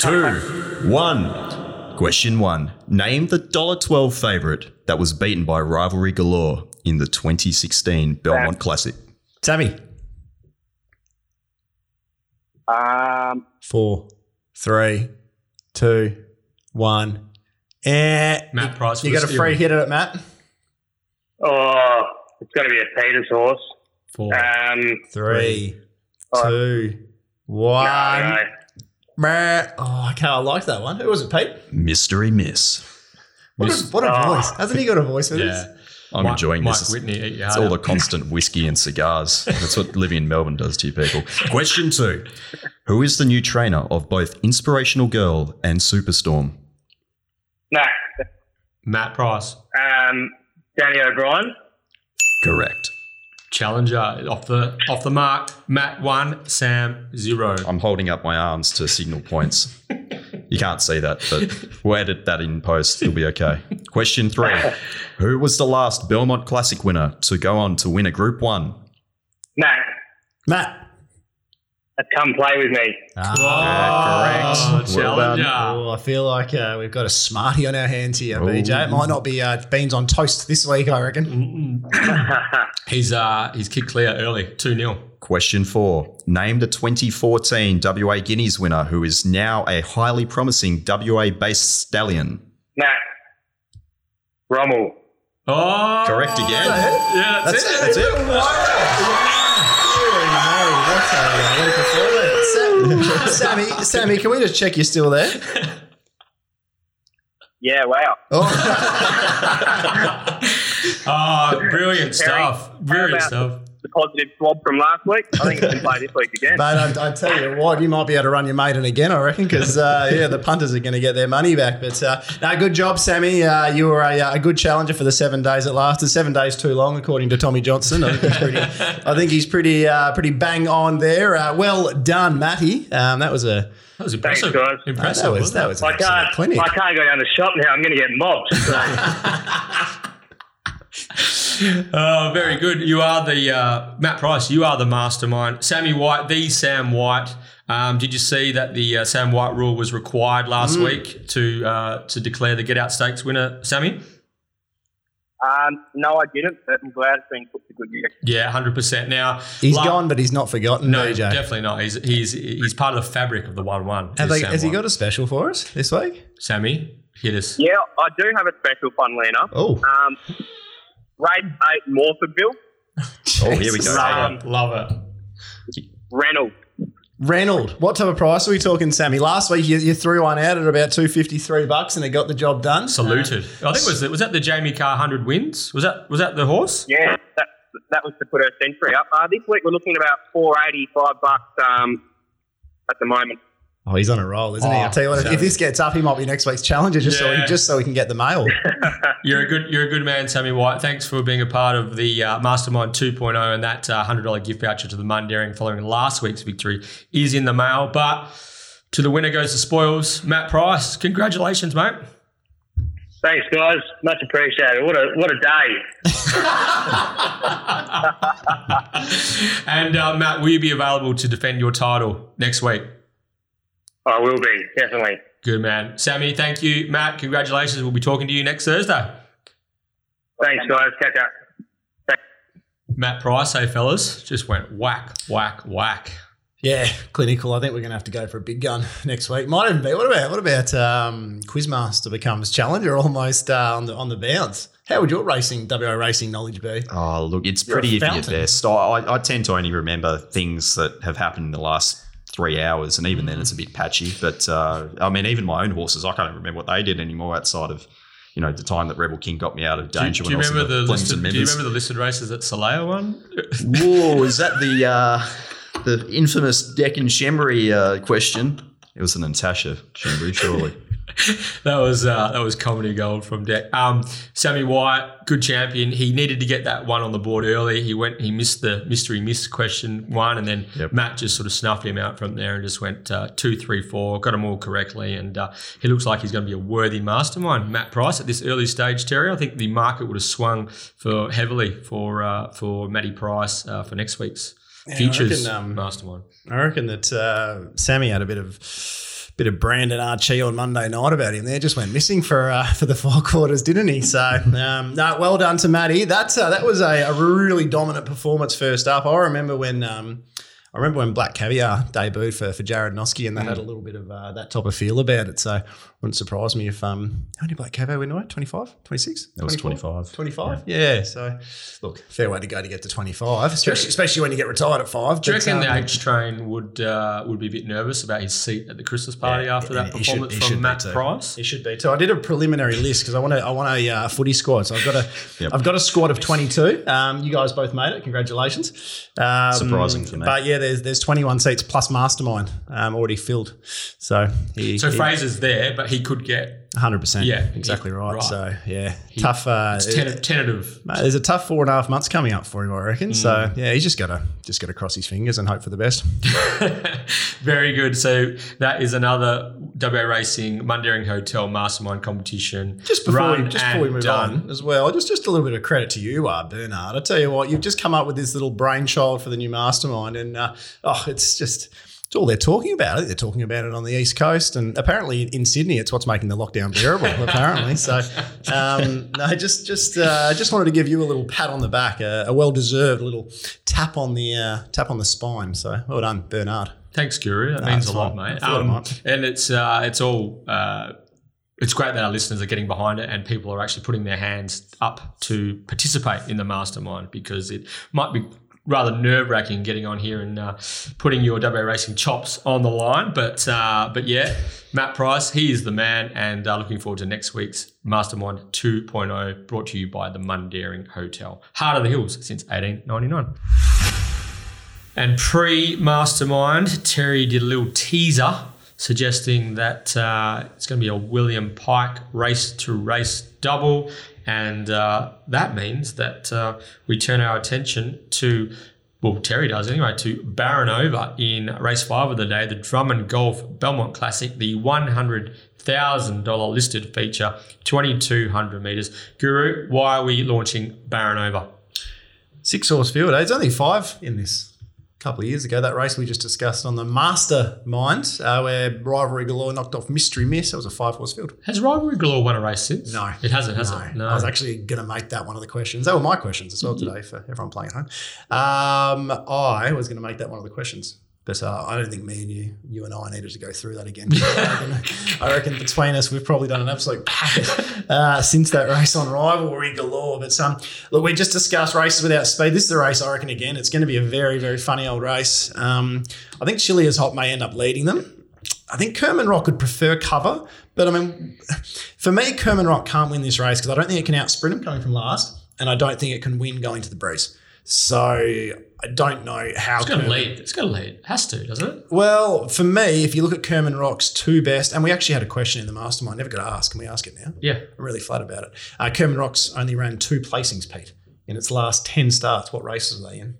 two, one. Question one. Name the $1.12 favourite that was beaten by Rivalry Galore in the 2016 Belmont Classic. Sammy. Um, Four, three, two, one. And Matt Price for you got a free steering. hit at it, Matt? Oh, it's got to be a Peter's horse. Four. Um, Three, All right. two, one. no, no. Meh. Oh, okay, I like that one. Who was it, Pete? Mystery Miss. What a, what a Oh. voice. Hasn't he got a voice for this? yeah. I'm Mike- enjoying Mike this. Whitney, eat your It's heart all the constant whiskey and cigars. That's what living in Melbourne does to you people. Question two. Who is the new trainer of both Inspirational Girl and Superstorm? No. Matt Price. Um, Danny O'Brien. Correct. Challenger off the off the mark. Matt one, Sam zero. I'm holding up my arms to signal points. You can't see that, but we'll edit that in post. It'll be okay. Question three Who was the last Belmont Classic winner to go on to win a Group 1? Matt, Matt. Come play with me. Ah, correct. Well Challenger. done. Oh, I feel like uh, we've got a smarty on our hands here, Oh. BJ. It might not be uh, beans on toast this week, I reckon. He's uh he's kicked clear early, two 0 Question four Name the 2014 WA Guineas winner who is now a highly promising WA based stallion. Matt, Rommel. Oh, Correct again. Yeah, that's, it. That's it. Sammy, Sammy, can we just check you're still there? Yeah, wow. Oh, Oh, brilliant stuff. Brilliant about- stuff. The positive swab from last week. I think it's been played this week again. but I, I tell you what, you might be able to run your maiden again, I reckon, because uh, yeah, the punters are going to get their money back. But uh, no, good job, Sammy. Uh, you were a, uh, a good challenger for the seven days at last. The seven days too long, according to Tommy Johnson. I think he's pretty, I think he's pretty, uh, pretty bang on there. Uh, well done, Matty. Um, that was a That was impressive. Thanks, impressive. guys. Impressive. that was that was I can't. I can't go down the shop now. I'm going to get mobbed. So. Oh, very good. You are the uh, Matt Price. You are the mastermind. Sammy White, the Sam White. Um, did you see that the uh, Sam White rule was required last Mm. week to uh, to declare the Get Out Stakes winner, Sammy? Um, no, I didn't, but I'm glad it's been put to good use. Yeah, hundred percent. Now He's la- gone, but he's not forgotten, No, BJ. definitely not. He's he's he's part of the fabric of the one-one. Have is they, has he got a special for us this week? Sammy? Hit us. Yeah, I do have a special fun, Lena. Oh, Um, race 8 Morfordville, Oh, here we go. Love it. Love it. Reynolds. Reynolds. What type of price are we talking, Sammy? Last week you, you threw one out at about two fifty three bucks, and it got the job done. Saluted. I think it was was that the Jamie Carr hundred wins? Was that was that the horse? Yeah, that, that was to put her century up. Uh, this week we're looking at about 485 bucks um, at the moment. Oh, he's on a roll, isn't he? Oh, I'll tell you what. If, if this gets up, he might be next week's challenger, just so he, just so he can get the mail. You're a good you're a good man, Sammy White. Thanks for being a part of the uh, Mastermind 2.0 and that uh, hundred dollar gift voucher to the Mundaring following last week's victory is in the mail. But to the winner goes the spoils, Matt Price. Congratulations, mate. Thanks, guys. Much appreciated. What a what a day. and uh, Matt, will you be available to defend your title next week? I will be definitely. Good man, Sammy. Thank you, Matt. Congratulations. We'll be talking to you next Thursday. Thanks, guys. Catch up. Matt Price, hey fellas, just went whack, whack, whack. yeah, clinical. I think we're going to have to go for a big gun next week. Might even be. What about what about um, Quizmaster becomes challenger almost uh, on the on the bounce? How would your racing WA racing knowledge be? Oh, look, it's You're a pretty iffy at fountain. best. I, I, I tend to only remember things that have happened in the last three hours, and even then it's a bit patchy. But uh, I mean, even my own horses, I can't remember what they did anymore outside of, you know, the time that Rebel King got me out of Do, you- danger do you I was remember the Flemington listed, do you remember the listed races that Soleil won? Whoa, is that the uh, the infamous Deccan Shembury uh, question? It was the Natasha Shembury, surely. that was uh, that was comedy gold from Deck. Um, Sammy White, good champion. He needed to get that one on the board early. He went, he missed the mystery miss question one, and then Yep. Matt just sort of snuffed him out from there and just went uh, two, three, four, got them all correctly, and uh, he looks like he's going to be a worthy mastermind. Matt Price at this early stage, Terry. I think the market would have swung for heavily for uh, for Matty Price uh, for next week's I futures reckon, um, mastermind. I reckon that uh, Sammy had a bit of bit of Brandon Archie on Monday night about him. There just went missing for uh, for the four quarters, didn't he? So um, no, well done to Matty. That's uh, that was a, a really dominant performance first up. I remember when. Um, I remember when Black Caviar debuted for, for Jared Noski and they had a little bit of uh, that type of feel about it. So wouldn't surprise me if um how many Black Caviar win away? 25? 26? That was 25. 25? Yeah. So look, fair way to go to get to 25, especially, especially when you get retired at five. Do you reckon the um, H train would uh, would be a bit nervous about his seat at the Christmas party Yeah, after that performance should from Matt too. Price? He should be too. I did a preliminary list because I want to. I want a uh, footy squad. So I've got a. Yep. have got a squad of twenty two. Um, you guys both made it. Congratulations. Um, Surprising for me. But yeah, there's there's twenty one seats plus mastermind um, already filled. So he, So he- Fraser's there, but he could get hundred percent. Yeah, exactly he- right. right. So yeah, tough. Uh, It's ten- tentative. Mate, there's a tough four and a half months coming up for him, I reckon. So Mm. yeah, he's just got to just got to cross his fingers and hope for the best. Very good. So that is another WA Racing Mundaring Hotel Mastermind competition. Just before Run we just before we move done. on as well, just just a little bit of credit to you, uh, Bernard. I tell you what, you've just come up with this little brainchild for the new mastermind, and uh, oh, it's just. It's all they're talking about. I think they're talking about it on the East Coast, and apparently in Sydney, it's what's making the lockdown bearable. apparently, so um, no, just just uh, just wanted to give you a little pat on the back, a, a well deserved little tap on the uh, tap on the spine. So well done, Bernard. Thanks, Guru. That No, means a lot, fine. mate. Thought it Um, and it's uh, it's all uh, it's great that our listeners are getting behind it and people are actually putting their hands up to participate in the mastermind because it might be rather nerve wracking getting on here and uh, putting your WA Racing chops on the line. But uh, but yeah, Matt Price, he is the man, and uh, looking forward to next week's Mastermind 2.0 brought to you by the Mundaring Hotel, Heart of the Hills since 1899. And pre Mastermind, Terry did a little teaser suggesting that uh, it's going to be a William Pike race to race double. And uh, that means that uh, we turn our attention to, well, Terry does anyway, to Baronova in race five of the day, the Drummond Golf Belmont Classic, the $100,000 listed feature, 2200 metres. Guru, why are we launching Baronova? Six horse field. eh? It's only five in this. Couple of years ago, that race we just discussed on the Mastermind, uh, where Rivalry Galore knocked off Mystery Miss. That was a five horse field. Has Rivalry Galore won a race since? No. It hasn't, has it? No. I was actually going to make that one of the questions. They were my questions as well today for everyone playing at home. Um, I was going to make that one of the questions. But uh, I don't think me and you, you and I needed to go through that again. I, reckon, between us, we've probably done an absolute packet uh, since that race on rivalry galore. But um, look, we just discussed races without speed. This is the race I reckon again. It's going to be a very, very funny old race. Um, I think Chili as Hot may end up leading them. I think Kerman Rock would prefer cover, but I mean, for me, Kerman Rock can't win this race because I don't think it can outsprint him coming from last, and I don't think it can win going to the breeze. So I don't know how. It's going to lead. It's going to lead. It has to, doesn't it? Well, for me, if you look at Kerman Rock's two best, and we actually had a question in the mastermind. Never got to ask. Can we ask it now? Yeah. I'm really flat about it. Uh, Kerman Rock's only ran two placings, Pete, in its last ten starts. What races are they in?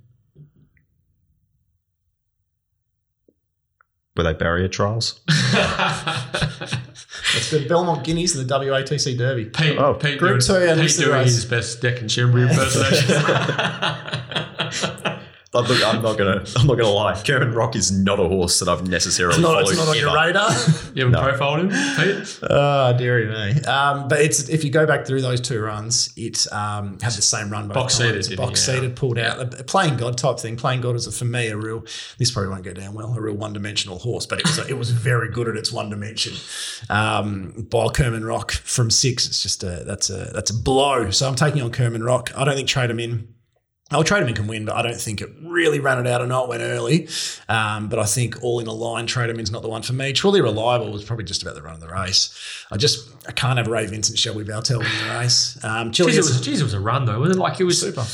Were they barrier trials? It's the Belmont Guineas and the WATC Derby. Pete, Oh, Pete Group doing, two and Pete listed doing race. his best Deck and Shembry impersonation. Look, I'm not gonna. I'm not gonna lie. Kerman Rock is not a horse that I've necessarily It's not, followed. it's not on your radar. you haven't profiled him, Pete? Oh, dearie me. Um, but it's if you go back through those two runs, it um, had the same run Box times. seated, box he? Yeah. seated, pulled out. A playing God type thing. Playing God is a, for me a real. This probably won't go down well. A real one dimensional horse, but it was it was very good at its one dimension. Um, by Kerman Rock from six, it's just a that's a that's a blow. So I'm taking on Kerman Rock. I don't think trade him in. I'll trade him in can win, but I don't think it really ran it out or not. Went early, um, but I think all in a line. Trade him in's not the one for me. Truly reliable was probably just about the run of the race. I just I can't have Ray Vincent, Shelby Valtel win the race. Um, Chili Jeez, it was, geez, it was a run, though, wasn't it? Like, it was. super,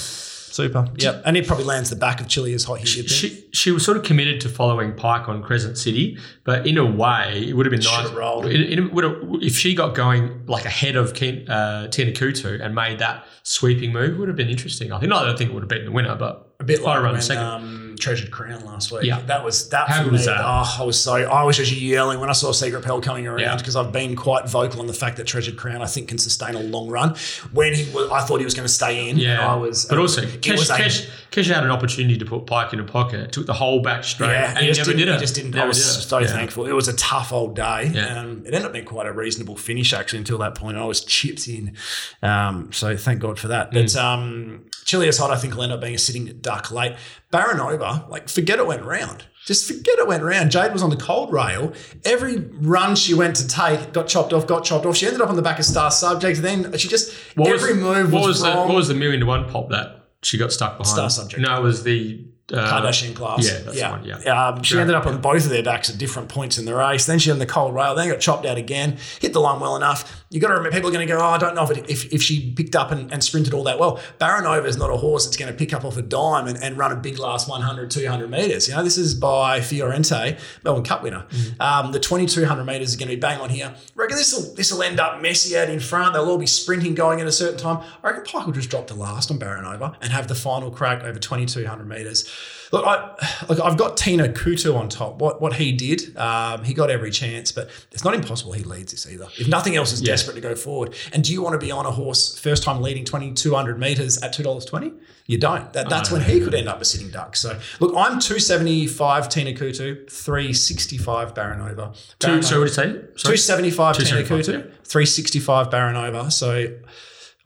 super. Yeah. and it probably lands the back of Chile as hot. She, She, she was sort of committed to following Pike on Crescent City, but in a way, it would have been nice. Should've rolled. It, it would have, if she got going like ahead of Ken, uh, Tina Kutu and made that sweeping move, it would have been interesting. I think. No, I don't think it would have beaten the winner, but a bit I'd like run when second. um, Treasured Crown last week. Yeah. that was that. How for was me, that? Oh, I was so I was just yelling when I saw Secret Pell coming around Yeah. because I've been quite vocal on the fact that Treasured Crown I think can sustain a long run. When he was, I thought he was going to stay in. yeah, I was. But also, it Kesh, was Kesh, Kesh had an opportunity to put Pike in a pocket, took the whole back straight, Yeah, and he, just never didn't, did it. He just didn't. I was did so Yeah. thankful. It was a tough old day. Yeah. Um, it ended up being quite a reasonable finish actually until that point. I was chipped in. Um, so thank God for that. But Mm. um, Chilius Hot, I think, will end up being a sitting duck late. Baronova, like, forget it went round. Just forget it went round. Jade was on the cold rail. Every run she went to take got chopped off, got chopped off. She ended up on the back of Star Subject. Then she just What every was, move what was, was the, wrong. what was the million to one pop that she got stuck behind? Star Subject. No, it was the Uh, Kardashian class. yeah, that's the one, yeah. Um, she ended up on both of their backs at different points in the race. Then she had the cold rail. Then got chopped out again. Hit the line well enough. You got to remember, people are going to go, oh, I don't know if, it, if, if she picked up and, and sprinted all that well. Baronova is not a horse that's going to pick up off a dime and, and run a big last 100, 200 metres. You know, this is by Fiorente, Melbourne Cup winner. Mm. Um, the 2200 metres is going to be bang on here. I reckon this will this will end up messy out in front. They'll all be sprinting going at a certain time. I reckon Pike will just drop to last on Baronova and have the final crack over 2200 metres. Look, I, look, I've got Tina Kutu on top. What what he did, um, he got every chance, but it's not impossible he leads this either. If nothing else is desperate to go forward, and do you want to be on a horse first time leading twenty two hundred meters at two dollars twenty? You don't. That, that's when he could end up a sitting duck. So look, I'm two seventy five Tina Kutu, three sixty five Baronova. Two, so what did you say? Sorry? 275 Tina 275, Kutu, 365 Baronova. So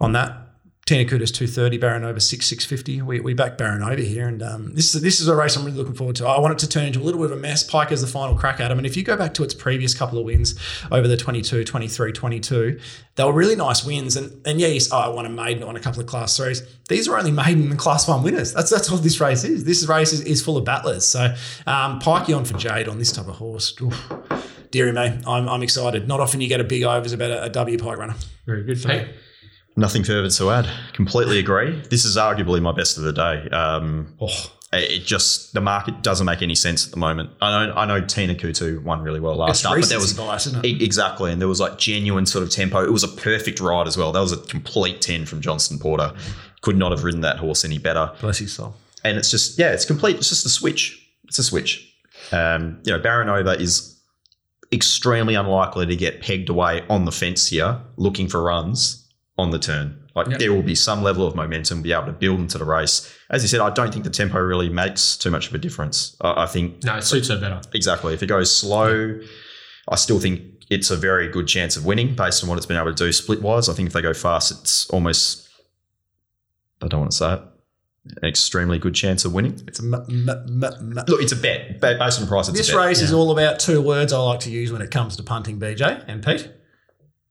on that, Tina Kutu's 230, Baronova 6, 650. We, we back Baronova here. And um, this, is, this is a race I'm really looking forward to. I want it to turn into a little bit of a mess. Pike has the final crack at him. And if you go back to its previous couple of wins over the 22, 23, 22, they were really nice wins. And, and yeah, you, oh, I won a maiden on a couple of class threes. These are only maiden and class one winners. That's that's what this race is. This race is, is full of battlers. So um, Pikey on for Jade on this type of horse. Oof. Deary me, I'm, I'm excited. Not often you get a big overs about a, a W Pike runner. Very good. Pete. Nothing further to add. Completely agree. This is arguably my best of the day. Um, Oh, it just the market doesn't make any sense at the moment. I know I know Tina Kutu won really well last it's start, but there was recency bias, isn't it? E- Exactly, and there was like genuine sort of tempo. It was a perfect ride as well. That was a complete ten from Johnston Porter. Could not have ridden that horse any better. Bless his soul. And it's just yeah, it's complete. It's just a switch. It's a switch. Um, you know, Baronova is extremely unlikely to get pegged away on the fence here, looking for runs on the turn. Like Yep. there will be some level of momentum, be able to build into the race. As you said, I don't think the tempo really makes too much of a difference. I, I think No, it suits her better. Exactly. If it goes slow, I still think it's a very good chance of winning based on what it's been able to do split wise. I think if they go fast, it's almost, I don't want to say it, an extremely good chance of winning. It's a m- m- m- m- Look, it's a bet. Based on price, it's This a bet. race is all about two words I like to use when it comes to punting, BJ and Pete.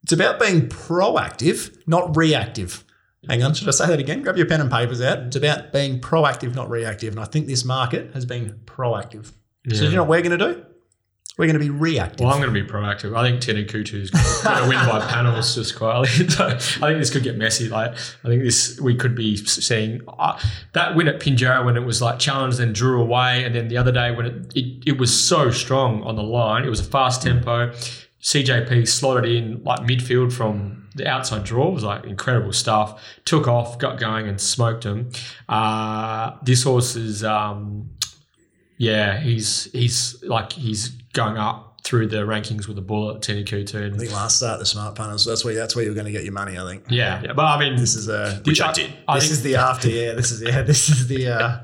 It's about being proactive, not reactive. Hang on, should I say that again? Grab your pen and papers out. It's about being proactive, not reactive. And I think this market has been proactive. So you know what we're going to do? We're going to be reactive. Well, I'm going to be proactive. I think Tina Kutu is going to win by panels just quietly. I think this could get messy. Like I think this we could be seeing uh, that win at Pinjarra when it was like challenged and drew away, and then the other day when it, it it was so strong on the line. It was a fast tempo. CJP slotted in like midfield from the outside draw. It was like incredible stuff. Took off, got going, and smoked him. Uh, this horse is. Um, yeah, he's he's like he's going up through the rankings with a bullet, Tina Kutu. I think last start the smart panels. That's where that's where you're going to get your money. I think. yeah, yeah, but I mean, This is a Which I- I did. I this think- is the after, yeah. This is yeah. This is the uh,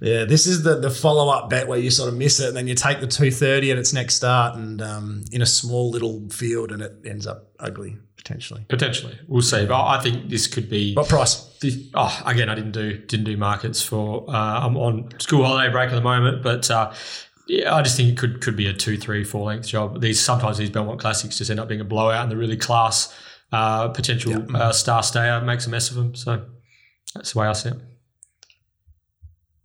yeah. This is the the follow up bet where you sort of miss it, and then you take the two thirty at its next start, and um, in a small little field, and it ends up ugly potentially. potentially we'll see. But I think this could be. What price? this- oh, again, I didn't do didn't do markets for. Uh, I'm on school holiday break at the moment, but. Uh, yeah, I just think it could could be a two, three, four length job. These sometimes these Belmont Classics just end up being a blowout, and the really class uh, potential uh, star stayer makes a mess of them. So that's the way I see it.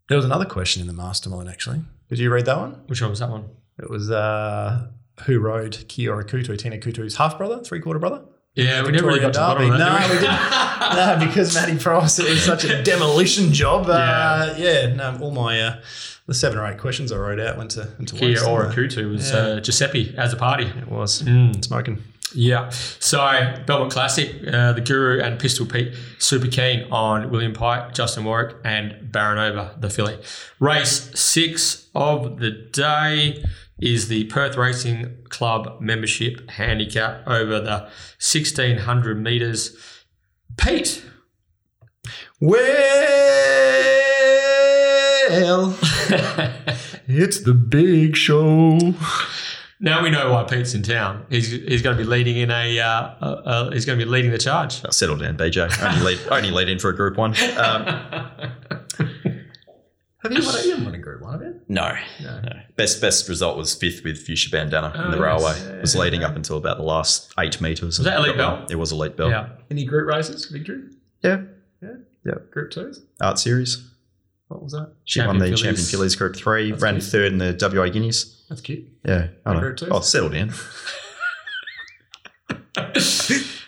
There was another question in the mastermind actually. Did you read that one? Which one was that one? It was uh, who rode Kiora Kutu, Tina Kutu's half brother, three quarter brother. Yeah, we never really got to the bottom of that. No, we didn't. no, because Matty Price, it was such a demolition job. Uh, yeah, no, all my uh, the seven or eight questions I wrote out went to into Kia waste, Ora? Kutu was Yeah. uh, Giuseppe as a party. It was Mm. smoking. Yeah. So Belmont Classic, uh, the Guru and Pistol Pete super keen on William Pike, Justin Warwick, and Baronova, the filly. Race six of the day is the Perth Racing Club membership handicap over the 1600 metres. Pete, Well, it's the big show. now we know why Pete's in town. He's, he's going to be leading in a, uh, uh, uh, he's going to be leading the charge. Uh, Settle down, BJ. Only lead, only lead in for a group one. Um, Have you won a, you haven't won a group one, have you? no, No. no. Best best result was fifth with Fuchsia Bandana in the Oh, railway. yes. It was leading up until about the last eight metres. Was that Elite Got one. Bell? It was Elite Bell. Yeah. Any group races, victory? Yeah. Yeah. Yeah. Group twos? Art series. What was that? She won the Champion Champion Fillies. Fillies Group 3, That's ran good. third in the WA Guineas. That's cute. Yeah, I know. Group two? Oh, settle down.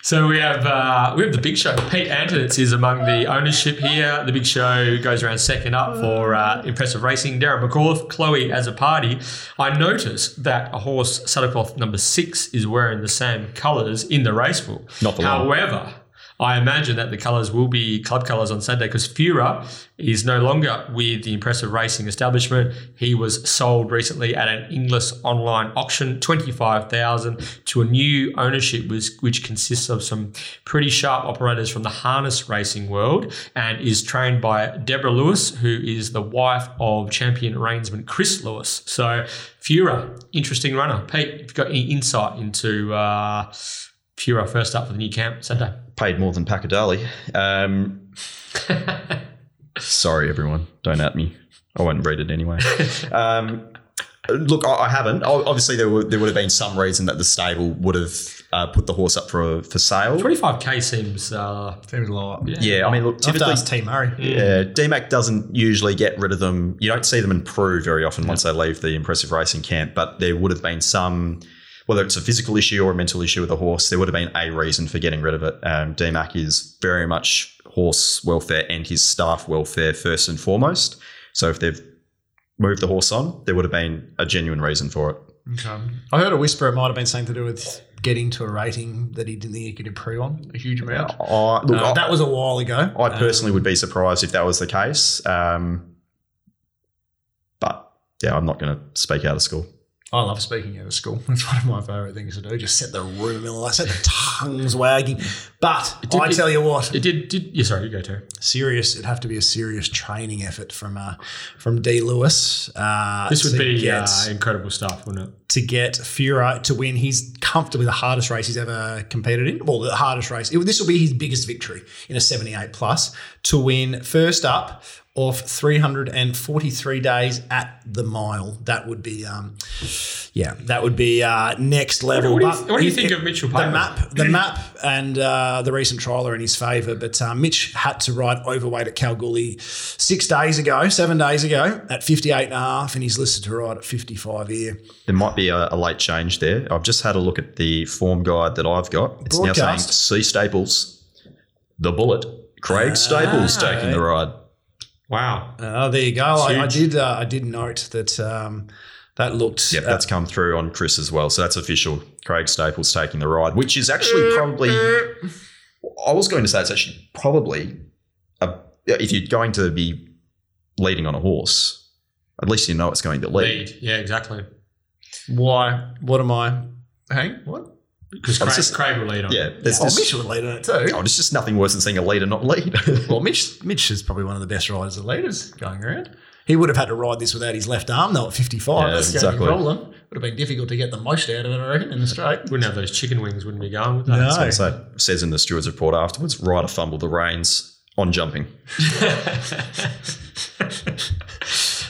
So we have uh, we have the Big Show. Pete Anthonisz is among the ownership here. The Big Show goes around second up for uh, impressive racing. Darren McAuliffe, Chloe as a party. I noticed that a horse, Suttercloth number six, is wearing the same colours in the race book. Not the long. However, I imagine that the colours will be club colours on Sunday because Fura is no longer with the impressive racing establishment. He was sold recently at an English online auction, twenty five thousand, to a new ownership which, which consists of some pretty sharp operators from the harness racing world and is trained by Deborah Lewis, who is the wife of champion reinsman Chris Lewis. So Fura, interesting runner. Pete, if you've got any insight into uh, Fura first up for the new camp Saturday. Paid more than Pacadali. Um, sorry, everyone. Don't at me. I won't read it anyway. Um, look, I, I haven't. Obviously, there, were, there would have been some reason that the stable would have uh, put the horse up for for sale. 25k seems uh, Seems a lot. yeah. Yeah, I mean, look, I'll typically, ask T Murray. yeah, DMAC doesn't usually get rid of them. You don't see them improve very often once they leave the impressive racing camp, but there would have been some, whether it's a physical issue or a mental issue with the horse, there would have been a reason for getting rid of it. Um, DMAC is very much horse welfare and his staff welfare first and foremost. So if they've moved the horse on, there would have been a genuine reason for it. Okay. I heard a whisper it might have been something to do with getting to a rating that he didn't think he could improve on a huge amount. I, look, Uh, I, that was a while ago. I personally Um, would be surprised if that was the case. Um, but yeah, I'm not going to speak out of school. I love speaking out of school. It's one of my favourite things to do. Just set the room, I set the tongues wagging. But did- I tell you what, It did. Did yeah? Sorry, you go Terry. serious. It'd have to be a serious training effort from uh, from D Lewis. Uh, This would be get, uh, incredible stuff, wouldn't it? to get Fura to win. He's comfortably the hardest race he's ever competed in. Well, the hardest race. It- this will be his biggest victory in a 78 plus to win first up of 343 days at the mile. That would be, um, yeah, that would be uh, next level. What do you, But what do you he- think of Mitchell the map, the map, and uh, the recent trial are in his favour. But uh, Mitch had to ride overweight at Kalgoorlie six days ago, seven days ago, at 58 and a half, and he's listed to ride at 55 here. There might be a, a late change there. I've just had a look at the form guide that I've got. It's now saying Broadcast. C Staples, the bullet. Craig Staples Ah. taking the ride. Wow. Oh, there you go. I, I did. Uh, I did note that um, that looked. Yep, uh, that's come through on Chris as well. So that's official. Craig Staples taking the ride, which is actually probably. I was going to say it's actually probably a, if you're going to be leading on a horse, at least you know it's going to lead. Lead. Yeah, exactly. why? What am I? Hang what? Because Oh, Craig, just- Craig will lead on. Yeah, there's Oh, just, Mitch would lead on it too. oh, there's just nothing worse than seeing a leader not lead. Well, Mitch, Mitch is probably one of the best riders of leaders going around. He would have had to ride this without his left arm though at 55. Yeah, That's the exactly. only problem. Would have been difficult to get the most out of it, I reckon, in the straight. Wouldn't have those chicken wings. Wouldn't be going with that. No. So, so says in the steward's report afterwards, rider fumbled the reins on jumping.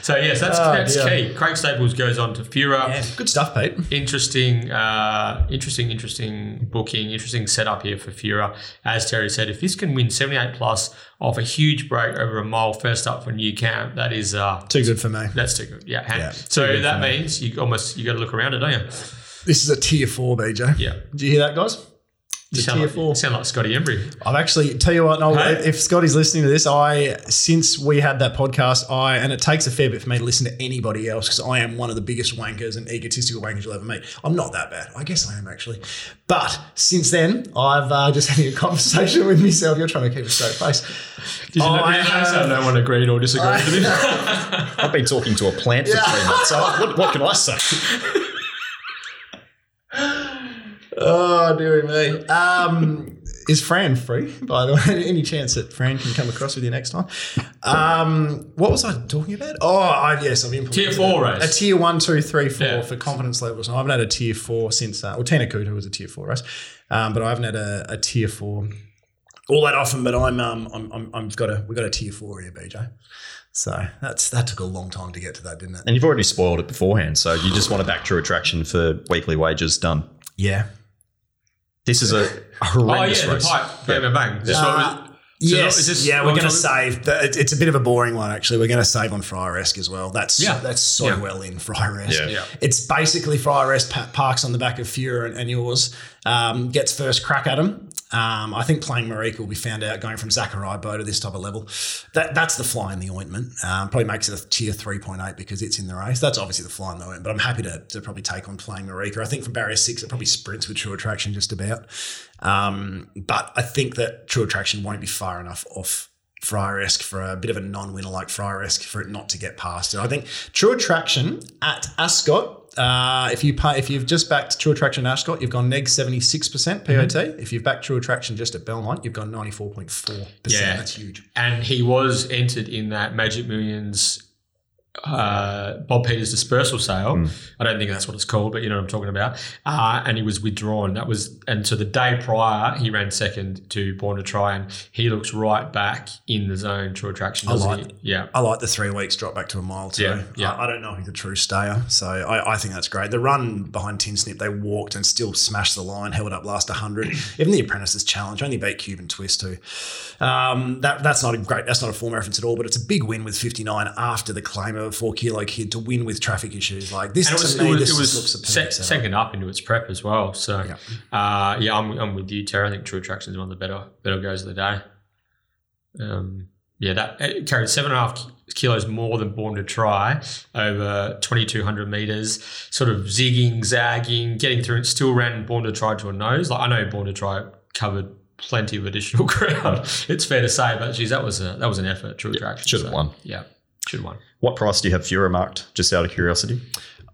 So yes, that's Oh, that's dear. key. Craig Staples goes on to Fura. Yeah, good stuff, Pete. Interesting, uh, interesting, interesting booking. Interesting setup here for Fura. As Terry said, if this can win seventy eight plus off a huge break over a mile first up for new camp, that is uh, Too good for me. that's too good. Yeah. Yeah, so that for me. means you almost you got to look around it, don't you? This is a tier four, BJ. Yeah. Do you hear that, guys? You sound tier like, four. sound like Scotty Embry. I've actually tell you what, Noel, Hey. if Scotty's listening to this, I since we had that podcast, I and it takes a fair bit for me to listen to anybody else because I am one of the biggest wankers and egotistical wankers you'll ever meet. I'm not that bad. I guess I am actually. But since then, I've uh, just had a conversation with myself. You're trying to keep a straight face. Did you, Oh, know, I did you have- no one agreed or disagreed with him? I've been talking to a plant for three months. So what, what can I say? Oh, dearie me. Um, is Fran free, by the way? Any chance that Fran can come across with you next time? Um, what was I talking about? Oh, I, yes, I've implemented Tier four a race. tier one, two, three, four Yeah. for confidence levels. I haven't had a tier four since, uh, well, Tina Kutu was a tier four race, um, but I haven't had a, a tier four all that often. But I'm, um, I'm, I'm, I've got a, we've got a tier four here, BJ. So that's that took a long time to get to that, didn't it? And you've already spoiled it beforehand. So you just want a back true attraction for weekly wages done. Yeah. This is a oh horrendous yeah, the race. pipe, bang, bang, bang. Just Uh, what was- Yes, is this yeah, we're going to save. The, it's a bit of a boring one, actually. We're going to save on Fryeresk as well. That's Yeah. that's so Yeah. well in Fryeresk. Yeah. Yeah. It's basically Fryeresk pa- parks on the back of Fura and, and yours. Um, gets first crack at him. Um, I think playing Marika will be found out going from Zachariah Bow to this type of level. That that's the fly in the ointment. Um, probably makes it a tier three point eight because it's in the race. That's obviously the fly in the ointment. But I'm happy to, to probably take on playing Marika. I think from barrier six it probably sprints with True Attraction just about. Um, but I think that True Attraction won't be far enough off Fryeresk for a bit of a non-winner like Fryeresk for it not to get past it. I think True Attraction at Ascot. Uh, if you pay, if you've just backed True Attraction at Ascot, you've gone neg seventy six percent POT. If you've backed True Attraction just at Belmont, you've gone ninety four point four percent. That's huge. and he was entered in that Magic Millions uh, Bob Peters dispersal sale. Hmm. I don't think that's what it's called, but you know what I'm talking about. Uh, and he was withdrawn. That was, and so the day prior, he ran second to Born to Try, and he looks right back in the zone. True attraction, I like he? Yeah. I like the three weeks drop back to a mile too. Yeah, yeah. I, I don't know if he's a true stayer, so I, I think that's great. The run behind Tin Snip, they walked and still smashed the line, held up last 100. Even the Apprentices Challenge only beat Cuban Twist too. Um, that that's not a great, that's not a form reference at all, but it's a big win with 59 after the claim of a four kilo kid to win with traffic issues like this. And it to was, me, it was, this it was looks se- second up into its prep as well. So, Yeah. uh, yeah, I'm, I'm with you, Terry. I think True Attraction is one of the better better goes of the day. Um, yeah, that it carried seven and a half kilos more than Born to Try over 2,200 meters, sort of zigging, zagging, getting through it, still ran Born to Try to a nose. Like I know Born to Try covered plenty of additional ground. it's fair to say, but geez, that was a that was an effort. True Attraction should have So, won. Yeah, should have won. What price do you have Fura marked? Just out of curiosity,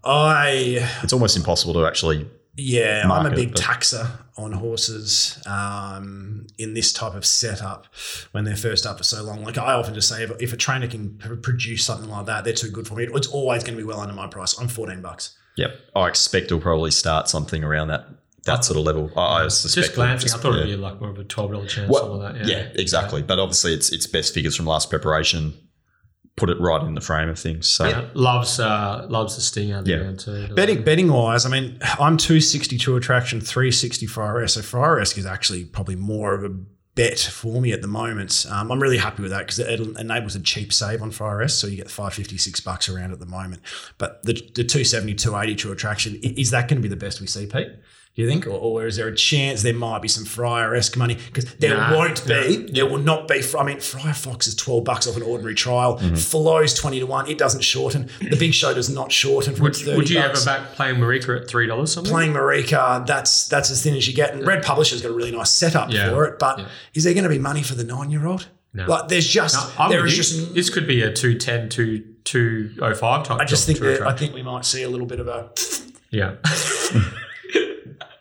I it's almost impossible to actually. Yeah, I'm a big but- taxer on horses um, in this type of setup when they're first up for so long. Like I often just say, if, if a trainer can pr- produce something like that, they're too good for me. It's always going to be well under my price. I'm 14 bucks. Yep, I expect he'll probably start something around that that sort of level. I, I suspect. Just glancing, I thought yeah. it'd be like more of a twelve dollar chance, Well, something like that. yeah, exactly. But obviously, it's it's best figures from last preparation. Put it right in the frame of things. So Yeah, loves uh, loves the stinger. Yeah. Yeah, too. Betting betting wise, I mean, I'm two sixty two Attraction, 360 Fire So Fire risk is actually probably more of a bet for me at the moment. Um, I'm really happy with that because it enables a cheap save on Fire so you get 556 bucks around at the moment. But the, the 270, 280 True Attraction, is that going to be the best we see, Pete? Do you think, or, or is there a chance there might be some Fryer esque money? Because there Nah, won't be. no. There will not be. I mean, Fryer Fox is twelve bucks off an ordinary trial. Mm-hmm. Flows twenty to one. It doesn't shorten. The Big Show does not shorten. From Would, 30 would you bucks ever back playing Marika at three dollars something? playing Marika, that's that's as thin as you get. And Red Publisher's got a really nice setup Yeah. for it. But Yeah. is there going to be money for the nine year old? No. Like there's just No, I'm there with is you. just. this could be a 210, 2, 205 type. I just job think to that I attract. think we might see a little bit of a. yeah.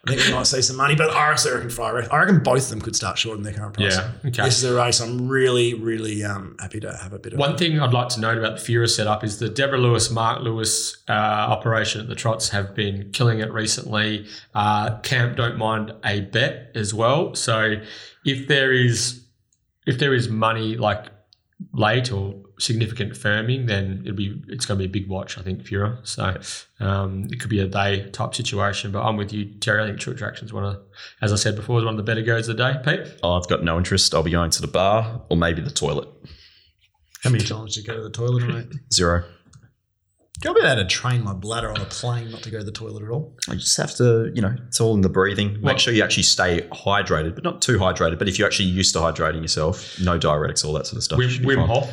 I think we might see some money, but I also reckon Fire. I reckon both of them could start shorting their current price. Yeah, okay. This is a race I'm really, really um, happy to have a bit of. One thing I'd like to note about the Fura setup is the Deborah Lewis, Mark Lewis uh, operation at the Trots have been killing it recently. Uh, Camp don't mind a bet as well. So if there is if there is money like late or significant firming, then it'll be it's going to be a big watch. I think Fura. So um, it could be a day type situation. But I'm with you, Terry. I think True Attraction is one of, as I said before, is one of the better goes of the day. Pete. I've got no interest. I'll be going to the bar or maybe the toilet. How many times do you go to the toilet, mate? Zero. I'll be able to train my bladder on a plane not to go to the toilet at all. I just have to, you know, it's all in the breathing. Make Well- sure you actually stay hydrated, but not too hydrated. But if you're actually used to hydrating yourself, no diuretics, all that sort of stuff. Wim, should be Wim fine.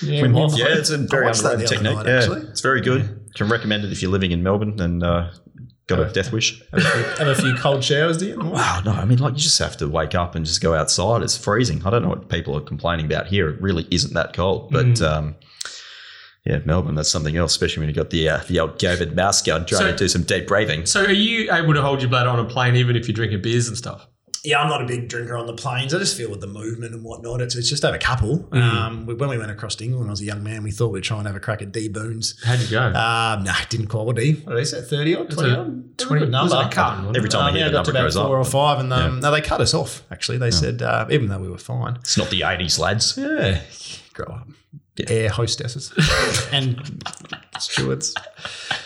Hof. Wim Hof. Yeah, it's a very I watched underrated technique. night, yeah, actually. it's very good. Can recommend it if you're living in Melbourne and uh, got a death wish. Have a few cold showers, do you? Wow, no, I mean, like you just have to wake up and just go outside. It's freezing. I don't know what people are complaining about here. It really isn't that cold, but Mm. um, yeah, Melbourne, that's something else, especially when you've got the uh, the old COVID mouse gun trying So- to do some deep breathing. So are you able to hold your bladder on a plane even if you're drinking beers and stuff? Yeah, I'm not a big drinker on the planes. I just feel with the movement and whatnot, it's, it's just have a couple. Mm. Um, we- when we went across to England when I was a young man, we thought we'd try and have a crack at D Boons. How'd you go? Um, no, it didn't quality. What did they say? 30 odd? 20 odd? 20 number. a wasn't Every time Um, I yeah, the got to about goes up. four or five, and um, Yeah. no, they cut us off. Actually, they said uh, even though we were fine. It's not the 80s, lads. Yeah, grow up. air hostesses and stewards.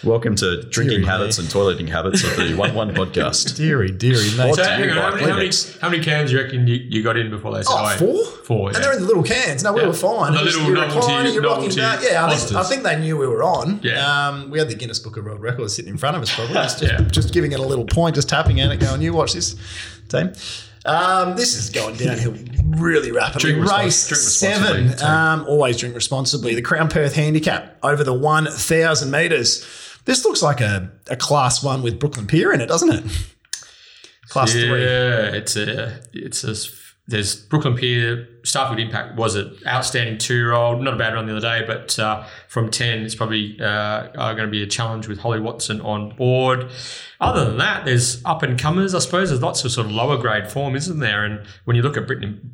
Welcome to drinking Deary habits and toileting habits of the One One podcast. Deary, deary, mate. So hang you on, how, many, how, many, how many cans do you reckon you, you got in before they said, Oh, wait, four? Four, And they're in the little cans. No, we Yeah. were fine. The little you're novelty- you're novelty back. Yeah, I think, I think they knew we were on. Yeah. Um, we had the Guinness Book of World Records sitting in front of us, probably. Just, just, Yeah. just giving it a little point, just tapping at it, going, you watch this, team. Um, this is going downhill really rapidly. Drink respons- Race drink responsibly, seven. Um, always drink responsibly. The Crown Perth Handicap over the 1,000 metres. This looks like a, a class one with Brooklyn Pier in it, doesn't it? Class yeah, three. it's a, it's a, there's Brooklyn Pier, Starfield Impact was an outstanding two year old, not a bad run the other day, but uh, from 10, it's probably uh, going to be a challenge with Holly Watson on board. Other than that, there's up and comers, I suppose. There's lots of sort of lower grade form, isn't there? And when you look at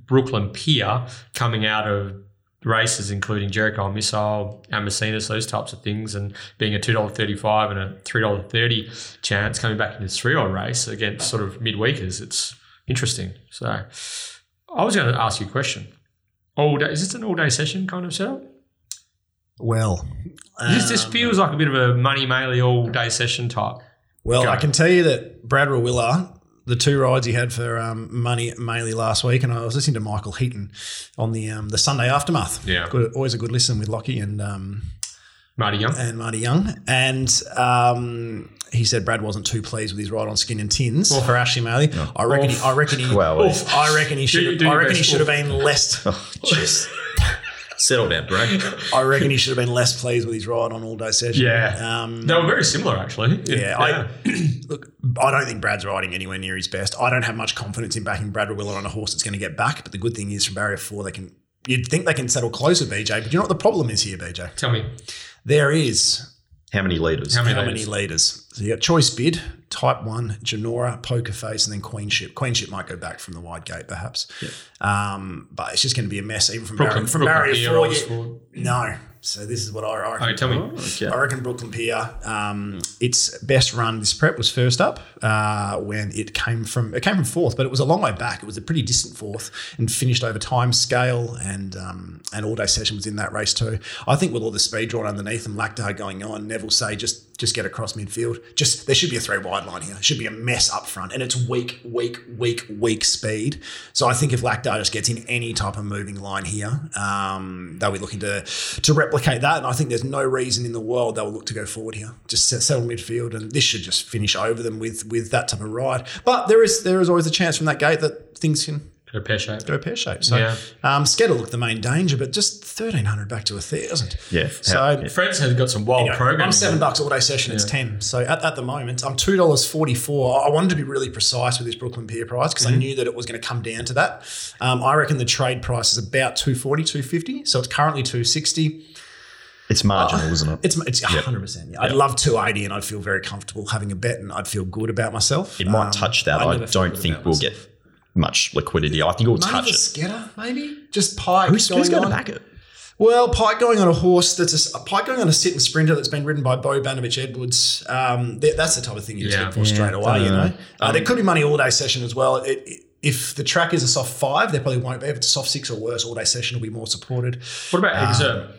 Brooklyn Pier coming out of races, including Jericho Missile, Amacinas, those types of things, and being a $2.35 and a $3.30 chance coming back in this three year race against sort of midweekers, it's interesting. So I was going to ask you a question. All day, is this an all day session kind of setup? Well, this, this um, feels like a bit of a money maily all day session type. Well, Go. I can tell you that Brad Rawiller, the two rides he had for um, money mainly last week, and I was listening to Michael Heaton on the um, the Sunday aftermath. Yeah. good, always a good listen with Lockie and um, Marty Young. and Marty Young, and um, he said Brad wasn't too pleased with his ride on Skin and Tins Well, for Ashley Maley. I reckon. He, I reckon he. Well, I reckon he should. I reckon he should have been less. Just, settle down, bro. I reckon he should have been less pleased with his ride on all day session. Yeah. Um, They were very similar, actually. Yeah, I look. I don't think Brad's riding anywhere near his best. I don't have much confidence in backing Brad Rawiller on a horse that's going to get back. But the good thing is, from barrier four, they can. You'd think they can settle closer, BJ. But you know what the problem is here, BJ? Tell me, There is How many leaders? How many how leaders? many leaders? So you got Choice Bid, Type One, Janora, Poker Face, and then Queenship. Queenship might go back from the wide gate, perhaps. Um, but it's just going to be a mess, even from Brooklyn, barrier, from Brooklyn barrier four. rolls no. So this is what I, I reckon. Okay, tell me. Okay. I reckon Brooklyn Pier. Um, its best run this prep was first up uh, when it came from it came from fourth, but it was a long way back. It was a pretty distant fourth and finished over time scale and um, and all day session was in that race too. I think with all the speed drawn underneath and Lactar going on, Neville say just just get across midfield. Just there should be a three wide line here. It should be a mess up front, and it's weak, weak, weak, weak speed. So I think if Lactar just gets in any type of moving line here, um, they'll be looking to to replicate that. And I think there's no reason in the world they'll look to go forward here. Just settle midfield, and this should just finish over them with with that type of ride. But there is there is always a chance from that gate that things can Go pear shape. go pear shaped. So Yeah. um, Sketter looked the main danger, but just thirteen hundred back to a thousand. Yeah. So How- yeah. France has got some wild Anyway, programs. I'm seven bucks all day session. It's ten. So at, at the moment, I'm two dollars forty four. I wanted to be really precise with this Brooklyn Pier price because Mm-hmm. I knew that it was going to come down to that. Um, I reckon the trade price is about 240, 250. So it's currently two sixty. It's marginal, isn't it? It's it's hundred percent. Yeah. I'd love two eighty, and I'd feel very comfortable having a bet, and I'd feel good about myself. It might Um, touch that. I'd I don't think we'll myself. get much liquidity. I think it will Maybe touch the it. Sketter, maybe just Pike Who's, going who's going on. to back it? Well, Pike going on a horse that's a, Pike going on a sitting sprinter that's been ridden by Bo Banovich Edwards. Um, that's the type of thing you just Yeah. look for straight away. You know, uh, Um, there could be money all day session as well. It, it, if the track is a soft five, there probably won't be. If it's a soft six or worse, all day session will be more supported. What about Um, Exerb?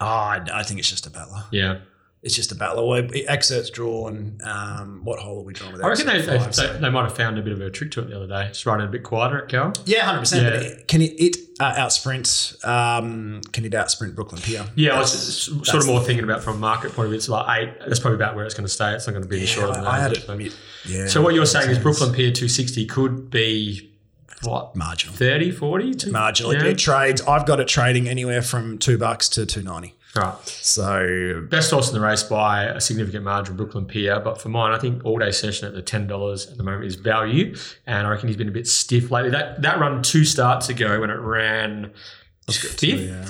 Oh, I, I think it's just a battler. Yeah. It's just a battler. Well, Excerpt's drawn. Um, what hole are we drawn with? I reckon they, five, so- they, might have found a bit of a trick to it the other day. Just running a bit quieter at Cal. yeah, hundred percent. Yeah. It, can it, it uh, outsprint? Um, can it outsprint Brooklyn Pier? Yeah, I was sort that's of more thinking about from a market point of view. It's like eight. That's probably about where it's going to stay. It's not going to be any shorter than I, I had that. it. Yeah. So what you're saying is Brooklyn Pier 260 could be what marginal. 30, 40? Two- Marginal. Yeah. It trades. I've got it trading anywhere from two bucks to two ninety. Right. So Best horse in the race by a significant margin, Brooklyn Pier. But for mine, I think all day session at the ten dollars at the moment is value, and I reckon he's been a bit stiff lately. That that run two starts ago when it ran fifth yeah.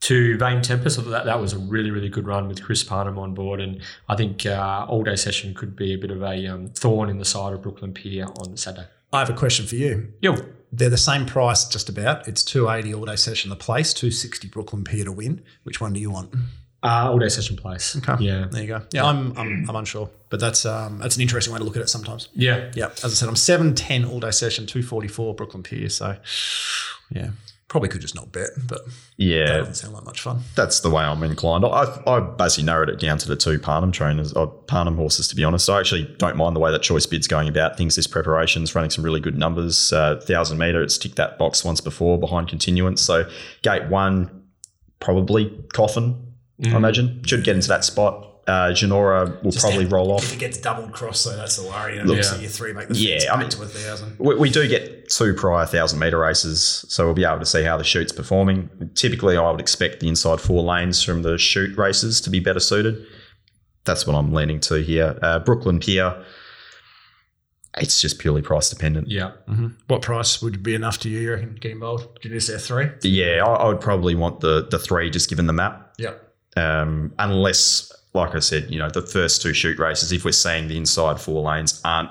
to Vane Tempest. That that was a really really good run with Chris Parnham on board, and I think uh, all day session could be a bit of a um, thorn in the side of Brooklyn Pier on Saturday. I have a question for you. Yo, They're the same price, just about. It's two eighty all day session. The place two sixty Brooklyn Pier to win. Which one do you want? uh, all day session place. Okay. Yeah. There you go. Yeah, I'm, I'm I'm unsure, but that's um that's an interesting way to look at it sometimes. Yeah. Yeah, as I said, I'm seven ten all day session, two forty four Brooklyn Pier. So Yeah. Probably could just not bet, but yeah, that doesn't sound like much fun. that's the way I'm inclined. I, I basically narrowed it down to the two Parnham trainers, or Parnham horses, to be honest. I actually don't mind the way that Choice Bid's going about things. This preparation's running some really good numbers. Uh, 1,000 metre, it's ticked that box once before behind continuance. So gate one, probably Coffin, I imagine. Should get into that spot. Uh, Genora will Just probably roll off. If it gets double cross, so that's the worry. And Look, obviously yeah. your three make the Yeah, I mean- to a thousand. We, we do get two prior thousand meter races, so we'll be able to see how the shoot's performing. Typically, I would expect the inside four lanes from the shoot races to be better suited. That's what I'm leaning to here. Uh, Brooklyn Pier, it's just purely price dependent. Yeah. What price would be enough to you, you reckon, get involved? Did you say three? Yeah, I, I would probably want the the three just given the map, Yeah. um, unless, like I said, you know, the first two shoot races, if we're seeing the inside four lanes aren't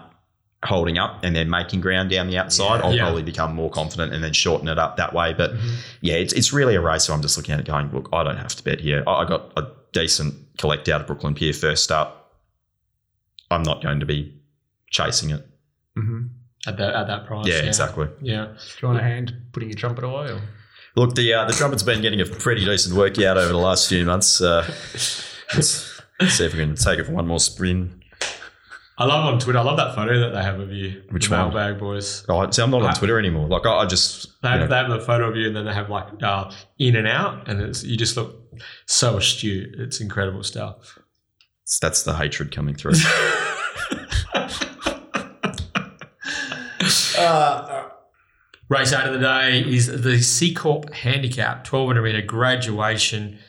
holding up and they're making ground down the outside, I'll Yeah. probably become more confident and then shorten it up that way. But yeah, it's, it's really a race where I'm just looking at it going, look, I don't have to bet here. I, I got a decent collect out of Brooklyn Pier first up. I'm not going to be chasing it. Mm-hmm. At that at that price. Yeah, exactly. Yeah. Do you want a hand putting your trumpet away? Or? Look, the uh, the trumpet's been getting a pretty decent workout over the last few months. Uh, see if we can take it for one more spin. I love on Twitter. I love that photo that they have of you. Which the one? Mailbag boys. Oh, see, I'm not on. Twitter anymore. Like, I, I just They you have, know, they have the photo of you, and then they have like uh, in and out, and it's, you just look so astute. It's incredible stuff. that's the hatred coming through. Uh, Race eight of the day is the C Corp Handicap 1200 meter graduation.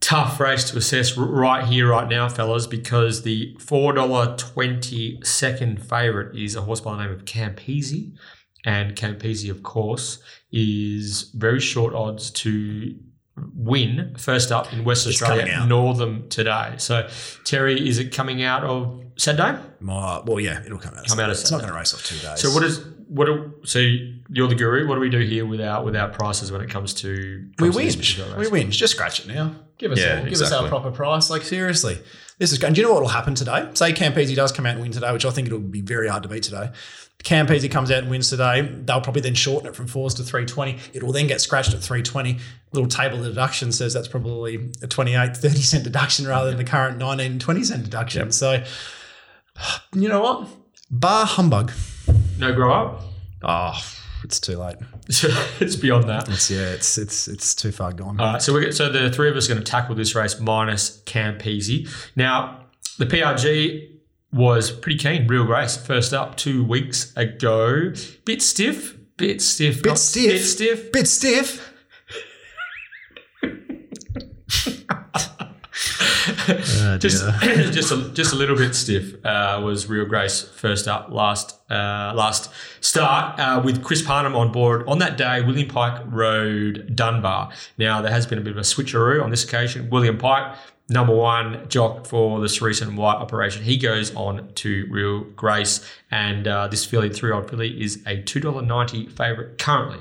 Tough race to assess right here, right now, fellas, because the $4.20 second favourite is a horse by the name of Campese. And Campese, of course, is very short odds to win first up in West It's Australia. Northam today. So, Terry, is it coming out of Saturday? my, well, yeah, it'll come out. Come out of It's not going to race off two days. So what is what? Do, so you're the guru. What do we do here with our with our prices when it comes to we win. We win. Just scratch it now. Give us, Yeah, all, give us our proper price. Like seriously, this is. great. And do you know what will happen today? Say Campese does come out and win today, which I think it'll be very hard to beat today. Campese comes out and wins today. They'll probably then shorten it from fours to three twenty. It will then get scratched at three twenty. Little table deduction says that's probably a 28, 30 cent deduction rather than the current 19, 20 cent deduction. So, you know what? Bar humbug. No grow up. Oh, it's too late. it's beyond that. It's yeah, it's it's it's too far gone. All right, so we so the three of us are going to tackle this race minus Campese. Now the PRG was pretty keen. Real race. first up two weeks ago. Bit stiff. Bit stiff. Bit stiff. Bit stiff. Bit stiff. Just just a, just a little bit stiff uh, was Real Grace first up last uh, last start uh, with Chris Parnham on board on that day. William Pike rode Dunbar. Now there has been a bit of a switcheroo on this occasion. William Pike. Number one jock for this recent White operation. He goes on to Real Grace, and uh, this filly, three-year-old filly, is a two dollar ninety favourite currently.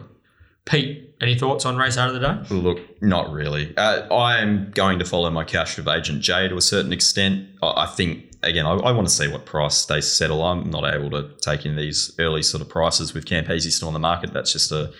Pete, any thoughts on race out of the day? Look, not really. Uh, I am going to follow my cash with Agent J to a certain extent. I, I think, again, I, I want to see what price they settle. I'm not able to take in these early sort of prices with Campese still on the market. That's just a.